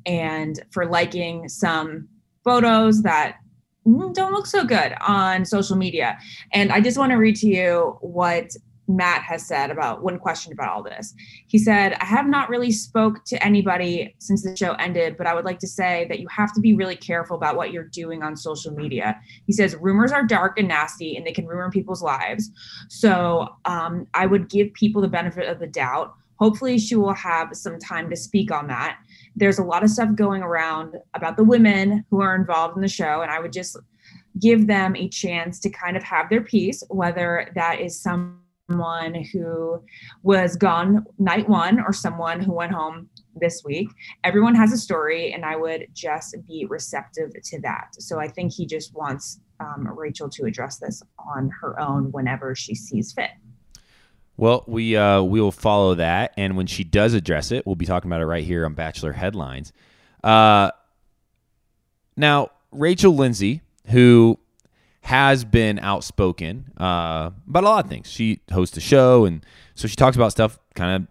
and for liking some photos that don't look so good on social media. And I just want to read to you what Matt has said about when questioned about all this. He said, I have not really spoke to anybody since the show ended, but I would like to say that you have to be really careful about what you're doing on social media. He says, rumors are dark and nasty and they can ruin people's lives. So um, I would give people the benefit of the doubt. Hopefully, she will have some time to speak on that. There's a lot of stuff going around about the women who are involved in the show, and I would just give them a chance to kind of have their piece, whether that is someone who was gone night one or someone who went home this week. Everyone has a story, and I would just be receptive to that. So I think he just wants um, Rachel to address this on her own whenever she sees fit. Well, we uh, we will follow that, and when she does address it, we'll be talking about it right here on Bachelor Headlines. Uh, now, Rachel Lindsay, who has been outspoken uh, about a lot of things. She hosts a show, and so she talks about stuff kind of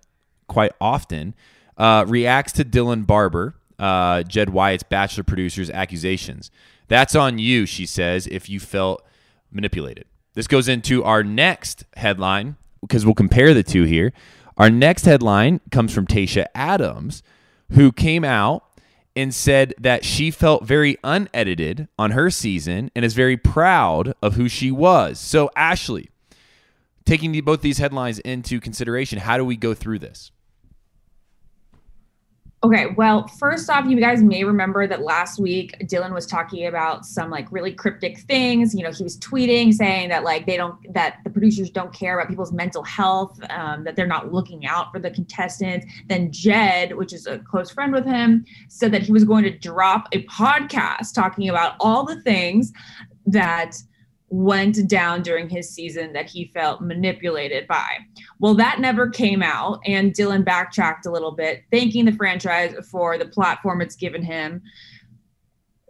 quite often. Uh, reacts to Dylan Barbour, uh, Jed Wyatt's Bachelor producer's accusations. That's on you, she says, if you felt manipulated. This goes into our next headline because we'll compare the two here. Our next headline comes from Tayshia Adams, who came out and said that she felt very unedited on her season and is very proud of who she was. So, Ashley, taking both these headlines into consideration, how do we go through this? Okay, well, first off, you guys may remember that last week Dylan was talking about some like really cryptic things. You know, he was tweeting saying that like they don't, that the producers don't care about people's mental health, um, that they're not looking out for the contestants. Then Jed, which is a close friend with him, said that he was going to drop a podcast talking about all the things that went down during his season that he felt manipulated by. Well, that never came out, and Dylan backtracked a little bit, thanking the franchise for the platform it's given him.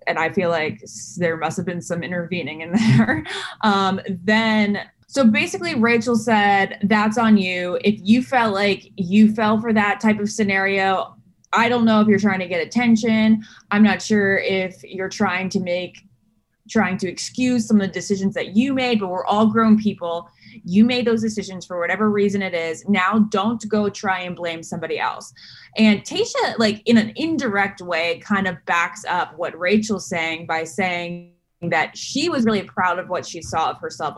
And I feel like there must have been some intervening in there. Um, then so basically, Rachel said, That's on you. If you felt like you fell for that type of scenario, I don't know if you're trying to get attention. I'm not sure if you're trying to make trying to excuse some of the decisions that you made, but we're all grown people. You made those decisions for whatever reason it is. Now don't go try and blame somebody else. And Tayshia, like in an indirect way, kind of backs up what Rachel's saying by saying that she was really proud of what she saw of herself.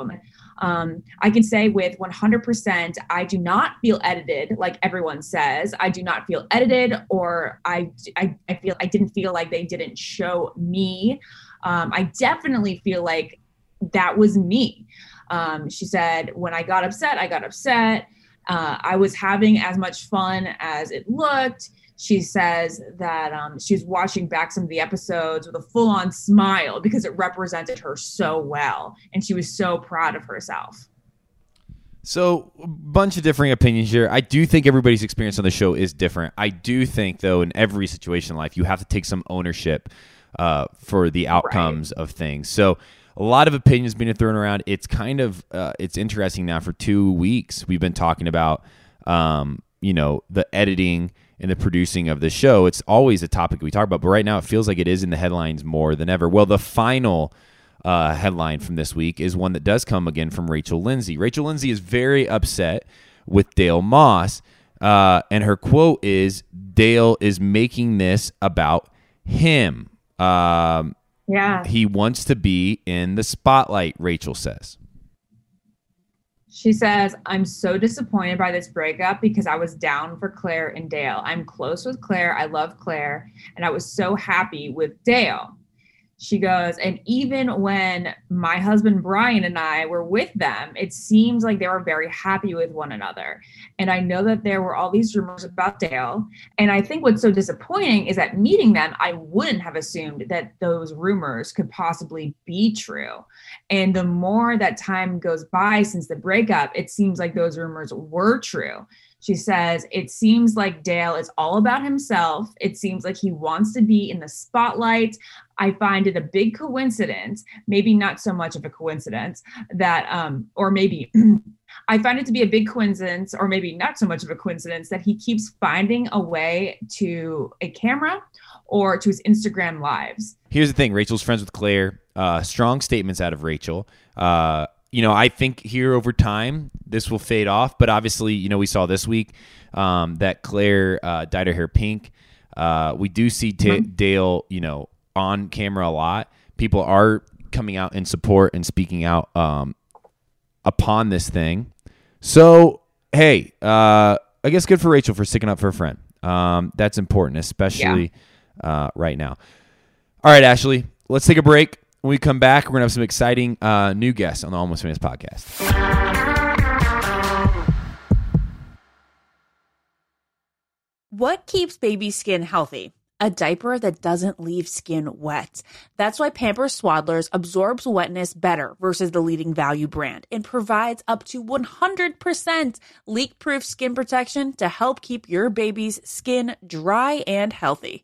Um, I can say with 100%, I do not feel edited like everyone says. I do not feel edited, or I, I, I feel I didn't feel like they didn't show me um, I definitely feel like that was me. Um, she said, when I got upset, I got upset. Uh, I was having as much fun as it looked. She says that um, she's watching back some of the episodes with a full on smile because it represented her so well. And she was so proud of herself. So, a bunch of differing opinions here. I do think everybody's experience on the show is different. I do think, though, in every situation in life, you have to take some ownership uh, for the outcomes right. of things. So a lot of opinions being thrown around. It's kind of uh, it's interesting now. For two weeks, we've been talking about um, you know the editing and the producing of the show. It's always a topic we talk about, but right now it feels like it is in the headlines more than ever. Well, the final. Uh, headline from this week is one that does come again from Rachel Lindsay. Rachel Lindsay is very upset with Dale Moss, uh, and her quote is Dale is making this about him. Um, yeah. He wants to be in the spotlight, Rachel says. She says, I'm so disappointed by this breakup because I was down for Claire and Dale. I'm close with Claire. I love Claire. And I was so happy with Dale she goes, and even when my husband Bryan and I were with them, it seems like they were very happy with one another. And I know that there were all these rumors about Dale. And I think what's so disappointing is that meeting them, I wouldn't have assumed that those rumors could possibly be true. And the more that time goes by since the breakup, it seems like those rumors were true. She says, It seems like Dale is all about himself. It seems like he wants to be in the spotlight. I find it a big coincidence, maybe not so much of a coincidence, that, um, or maybe. I find it to be a big coincidence, or maybe not so much of a coincidence, that he keeps finding a way to a camera or to his Instagram lives. Here's the thing Rachel's friends with Claire. Uh, strong statements out of Rachel. Uh, you know, I think here over time this will fade off. But obviously, you know, we saw this week um, that Claire uh, dyed her hair pink. Uh, we do see Ta Mm-hmm. Dale, you know, on camera a lot. People are coming out in support and speaking out um, upon this thing. So, hey, uh, I guess good for Rachel for sticking up for a friend. Um, that's important, especially uh, right now. All right, Ashley, let's take a break. When we come back, we're going to have some exciting uh, new guests on the Almost Famous podcast. What keeps baby skin healthy? A diaper that doesn't leave skin wet. That's why Pampers Swaddlers absorbs wetness better versus the leading value brand and provides up to 100% leak proof skin protection to help keep your baby's skin dry and healthy.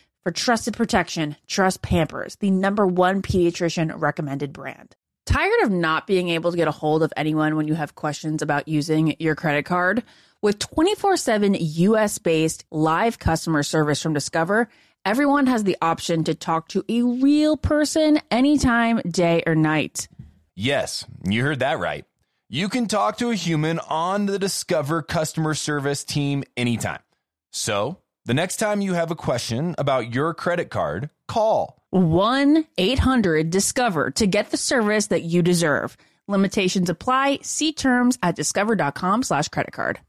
For trusted protection, trust Pampers, the number one pediatrician recommended brand. Tired of not being able to get a hold of anyone when you have questions about using your credit card? With 24 7 US based live customer service from Discover, everyone has the option to talk to a real person anytime, day or night. Yes, you heard that right. You can talk to a human on the Discover customer service team anytime. So, the next time you have a question about your credit card, call 1 800 Discover to get the service that you deserve. Limitations apply. See terms at discover.com slash credit card.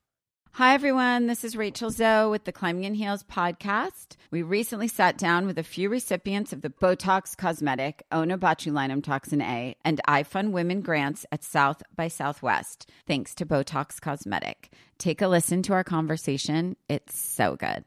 Hi, everyone. This is Rachel Zoe with the Climbing in Heels podcast. We recently sat down with a few recipients of the Botox Cosmetic, Onabotulinum Toxin A, and iFund Women grants at South by Southwest, thanks to Botox Cosmetic. Take a listen to our conversation. It's so good.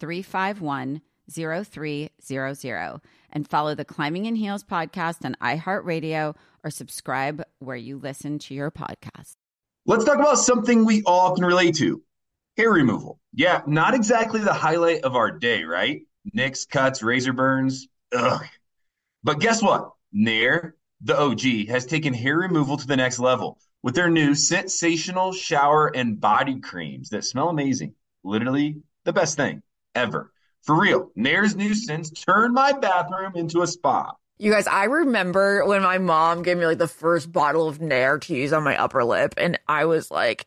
351 0300 and follow the Climbing in Heels podcast on iHeartRadio or subscribe where you listen to your podcast. Let's talk about something we all can relate to hair removal. Yeah, not exactly the highlight of our day, right? Nicks, cuts, razor burns. Ugh. But guess what? Nair, the OG, has taken hair removal to the next level with their new sensational shower and body creams that smell amazing. Literally the best thing ever. For real, Nair's scents turned my bathroom into a spa. You guys, I remember when my mom gave me like the first bottle of Nair to use on my upper lip, and I was like,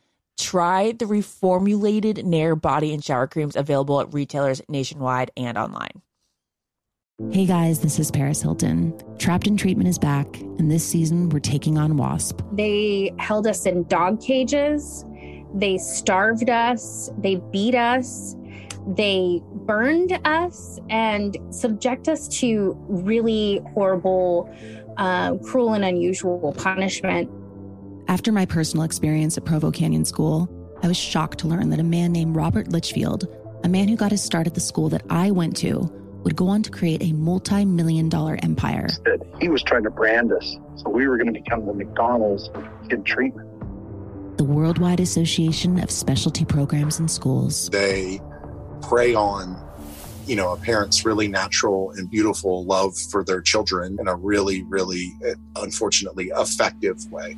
Try the reformulated Nair body and shower creams available at retailers nationwide and online. Hey guys, this is Paris Hilton. Trapped in Treatment is back, and this season we're taking on WASP. They held us in dog cages. They starved us. They beat us. They burned us and subject us to really horrible, uh, cruel, and unusual punishment. After my personal experience at Provo Canyon School, I was shocked to learn that a man named Robert Lichfield, a man who got his start at the school that I went to, would go on to create a multi million dollar empire. He was trying to brand us. So we were going to become the McDonald's of good treatment. The Worldwide Association of Specialty Programs and Schools. They prey on, you know, a parent's really natural and beautiful love for their children in a really, really, uh, unfortunately, effective way.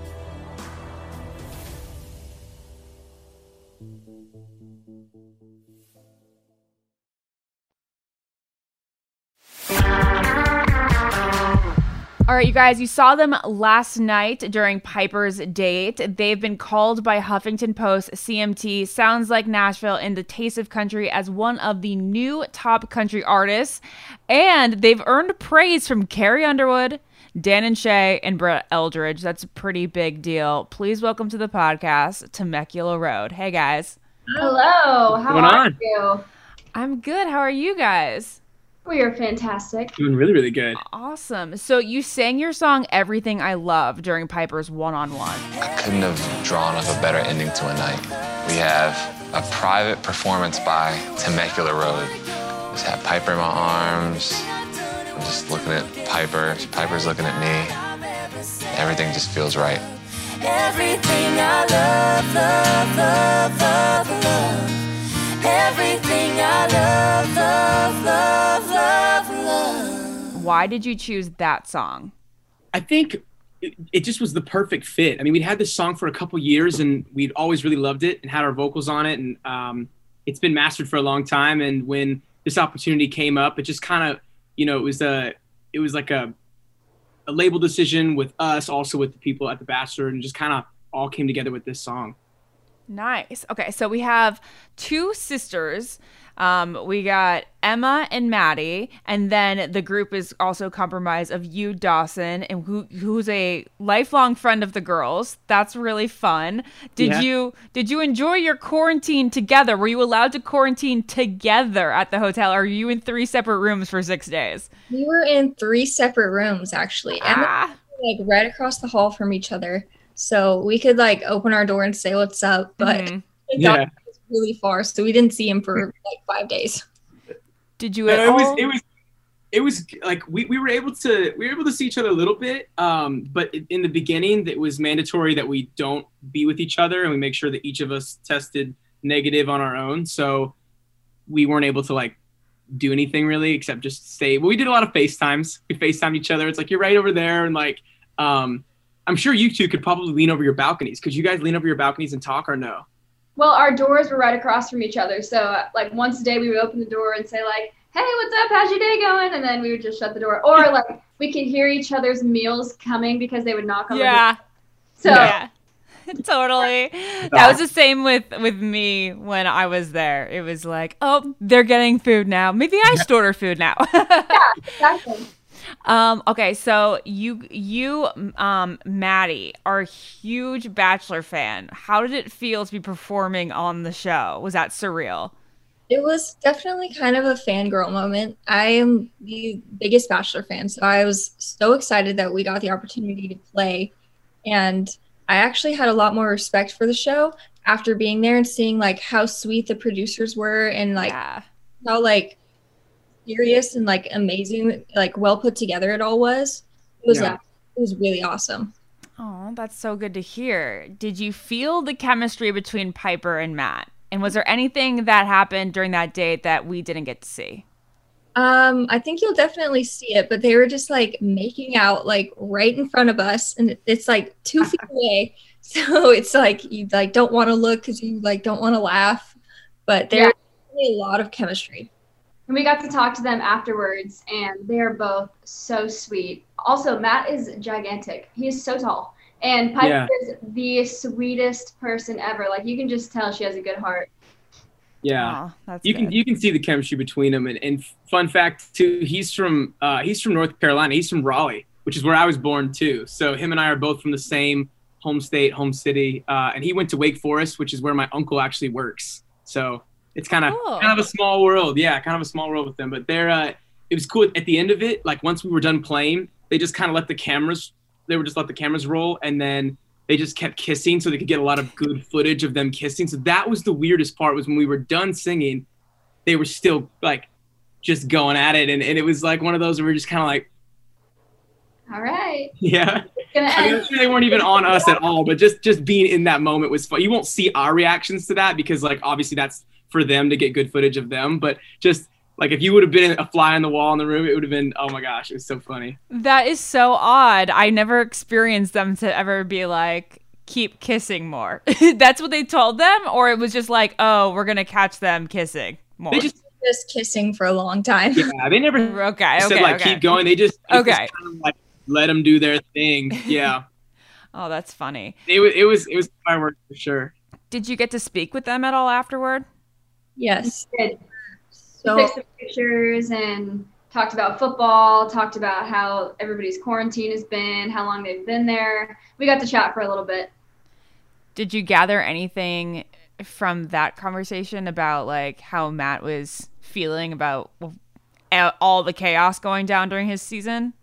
Right, you guys, you saw them last night during Pieper's date. They've been called by Huffington Post CMT Sounds Like Nashville in the Taste of Country as one of the new top country artists. And they've earned praise from Carrie Underwood, Dan and Shay, and Brett Eldredge. That's a pretty big deal. Please welcome to the podcast, Temecula Road. Hey, guys. Hello. How going are on? you? I'm good. How are you guys? We are fantastic. Doing really, really good. Awesome. So you sang your song Everything I Love during Pieper's one on one. I couldn't have drawn up a better ending to a night. We have a private performance by Temecula Road. Just have Pieper in my arms. I'm just looking at Pieper. Pieper's looking at me. Everything just feels right. Everything I love, love, love, love, love. Everything I love, love, love, love, love. Why did you choose that song? I think it, it just was the perfect fit. I mean, we'd had this song for a couple years and we'd always really loved it and had our vocals on it. And um, it's been mastered for a long time. And when this opportunity came up, it just kind of, you know, it was a, it was like a, a label decision with us, also with the people at the Bachelor, and just kind of all came together with this song. Nice. Okay, so we have two sisters. Um, we got Emma and Maddie, and then the group is also comprised of you, Dawson, and who who's a lifelong friend of the girls. That's really fun. Did Yeah. you did you enjoy your quarantine together? Were you allowed to quarantine together at the hotel? Or are you in three separate rooms for six days? We were in three separate rooms actually. Emma Ah. was, like right across the hall from each other. So we could like open our door and say what's up, but Mhm. Yeah. Was really far, so we didn't see him for like five days. Did you at it was it was it was like we, we were able to we were able to see each other a little bit um but in- in the beginning it was mandatory that we don't be with each other and we make sure that each of us tested negative on our own so we weren't able to like do anything really except just stay well we did a lot of facetimes. We facetimed each other. It's like you're right over there and like um i'm sure you two could probably lean over your balconies. Could you guys lean over your balconies and talk or no Well, our doors were right across from each other, so uh, like once a day we would open the door and say like, "Hey, what's up? How's your day going?" And then we would just shut the door, or like we could hear each other's meals coming because they would knock on Yeah. the door. So yeah. totally. That was the same with with me when I was there. It was like, oh, they're getting food now. Maybe I should order food now. Yeah, exactly. Um. Okay. So you you um Maddie are a huge Bachelor fan. How did it feel to be performing on the show? Was that surreal? It was definitely kind of a fangirl moment. I am the biggest Bachelor fan, so I was so excited that we got the opportunity to play. And I actually had a lot more respect for the show after being there and seeing like how sweet the producers were and like how like serious and like amazing, like well put together it all was. It was Yeah. like it was really awesome. Oh, that's so good to hear. Did you feel the chemistry between Pieper and Matt? And was there anything that happened during that date that we didn't get to see? Um, I think you'll definitely see it, but they were just like making out like right in front of us, and it's like two feet away. So it's like you like don't want to look because you like don't want to laugh, but there's really a lot of chemistry. And we got to talk to them afterwards, and they are both so sweet. Also, Matt is gigantic. He is so tall. And Pieper Yeah. is the sweetest person ever. Like, you can just tell she has a good heart. Yeah, Aw, that's you can you can see the chemistry between them. And, and fun fact too, he's from uh, he's from North Carolina. He's from Raleigh, which is where I was born too. So him and I are both from the same home state, home city. Uh, and he went to Wake Forest, which is where my uncle actually works. So it's kind of Cool. kind of a small world. Yeah, kind of a small world with them. But they're uh, it was cool at the end of it. Like once we were done playing, they just kind of let the cameras. They were just let the cameras roll, and then they just kept kissing so they could get a lot of good footage of them kissing. So that was the weirdest part was when we were done singing, they were still like just going at it. And, and it was like one of those where we are just kind of like, All right. yeah. I mean, I'm sure they weren't even on us at all, but just just being in that moment was fun. You won't see our reactions to that because like obviously that's for them to get good footage of them. But just like if you would have been a fly on the wall in the room, it would have been oh my gosh, it was so funny. That is so odd. I never experienced them to ever be like, keep kissing more. That's what they told them? Or it was just like, oh, we're going to catch them kissing more. They just Just kissing for a long time. yeah, they never okay, said okay, like okay. keep going. They just they just Okay. kind of, like let them do their thing. Yeah, Oh, that's funny. it was it was it was fireworks for sure. Did you get to speak with them at all afterward? Yes. Did. So- we took some pictures and talked about football, talked about how everybody's quarantine has been, how long they've been there. We got to chat for a little bit. Did you gather anything from that conversation about like how Matt was feeling about uh, all the chaos going down during his season?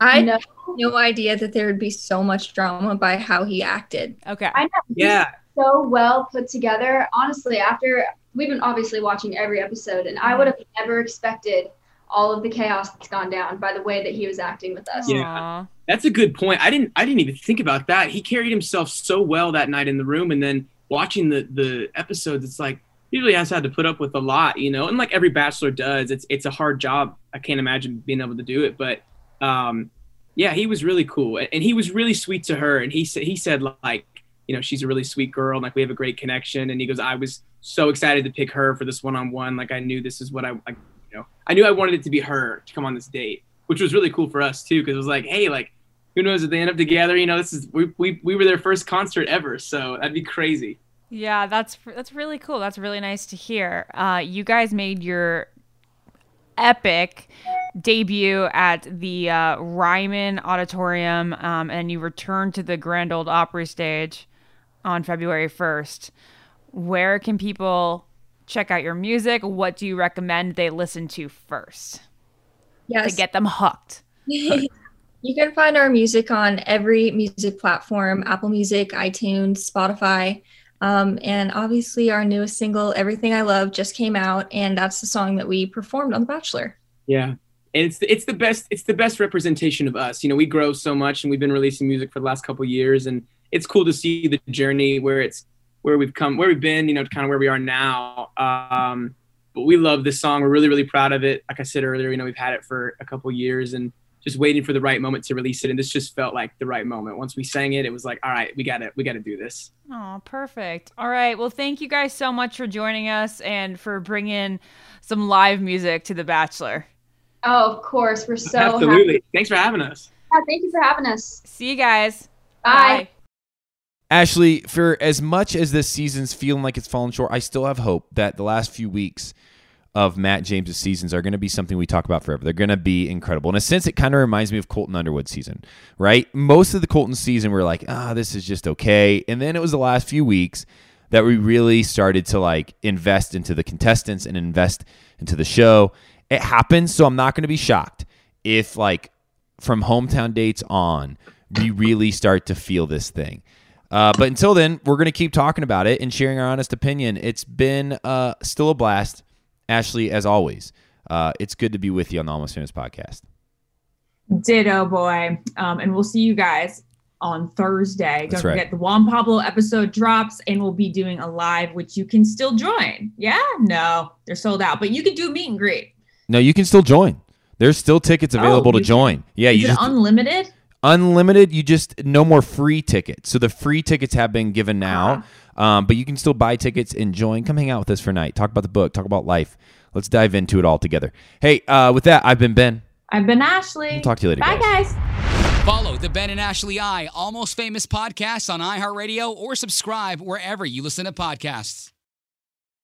I had no idea that there would be so much drama by how he acted. Okay. I know. Yeah. so well put together. Honestly, after we've been obviously watching every episode, and I would have never expected all of the chaos that's gone down by the way that he was acting with us. Yeah. That's a good point. I didn't I didn't even think about that. He carried himself so well that night in the room and then watching the the episodes it's like he really has had to put up with a lot, you know. And like every bachelor does, it's it's a hard job. I can't imagine being able to do it, but um yeah, he was really cool and he was really sweet to her and he said he said like you know, she's a really sweet girl and like we have a great connection and he goes I was so excited to pick her for this one-on-one like I knew this is what I, I you know, I knew I wanted it to be her to come on this date, which was really cool for us too, because it was like, hey, like, who knows if they end up together? You know, this is we we, we were their first concert ever, so that'd be crazy. Yeah, that's that's really cool. That's really nice to hear. Uh, you guys made your epic debut at the uh, Ryman Auditorium, um, and you returned to the Grand Ole Opry stage on February first. Where can people check out your music? What do you recommend they listen to first Yes. to get them hooked? you can find our music on every music platform Apple Music, iTunes, Spotify. Um, and obviously, our newest single, Everything I Love, just came out. And that's the song that we performed on The Bachelor. Yeah, and it's it's the best it's the best representation of us. You know, we grow so much, and we've been releasing music for the last couple of years, and it's cool to see the journey where it's where we've come, where we've been. You know, kind of where we are now. Um, but we love this song. We're really really proud of it. Like I said earlier, you know, we've had it for a couple of years, and just waiting for the right moment to release it. And this just felt like the right moment. Once we sang it, it was like, all right, we got to we got to do this. Oh, perfect. All right. Well, thank you guys so much for joining us and for bringing some live music to The Bachelor. Oh, of course. We're so Absolutely. happy. Thanks for having us. Yeah, thank you for having us. See you guys. Bye. Ashley, for as much as this season's feeling like it's fallen short, I still have hope that the last few weeks of Matt James's seasons are going to be something we talk about forever. They're going to be incredible. In a sense, it kind of reminds me of Colton Underwood's season, right? Most of the Colton season, we're like, ah, this is just okay. And then it was the last few weeks that we really started to like invest into the contestants and invest into the show. It happens, so I'm not going to be shocked if like from hometown dates on, we really start to feel this thing. Uh, but until then, we're going to keep talking about it and sharing our honest opinion. It's been uh, still a blast. Ashley, as always, uh, it's good to be with you on the Almost Famous podcast. Ditto, boy. Um, and we'll see you guys on Thursday. Don't right. forget the Juan Pablo episode drops, and we'll be doing a live, which you can still join. Yeah, no, they're sold out, but you can do meet and greet. No, you can still join. There's still tickets available to you join. Yeah, you just unlimited? Unlimited. You just no more free tickets. So the free tickets have been given now, um, but you can still buy tickets and join. Come hang out with us for a night. Talk about the book. Talk about life. Let's dive into it all together. Hey, uh, with that, I've been Ben. I've been Ashley. We'll talk to you later, Bye, guys. guys. Follow the Ben and Ashley I Almost Famous podcast on iHeartRadio or subscribe wherever you listen to podcasts.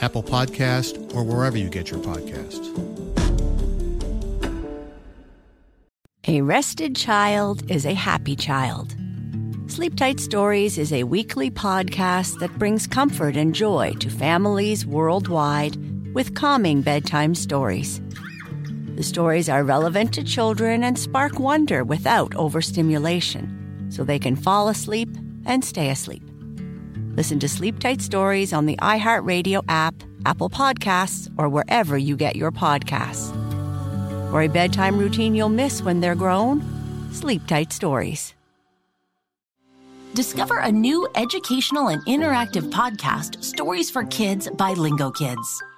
Apple Podcast, or wherever you get your podcasts. A rested child is a happy child. Sleep Tight Stories is a weekly podcast that brings comfort and joy to families worldwide with calming bedtime stories. The stories are relevant to children and spark wonder without overstimulation, so they can fall asleep and stay asleep. Listen to Sleep Tight Stories on the iHeartRadio app, Apple Podcasts, or wherever you get your podcasts. For a bedtime routine you'll miss when they're grown, Sleep Tight Stories. Discover a new educational and interactive podcast, Stories for Kids by Lingo Kids.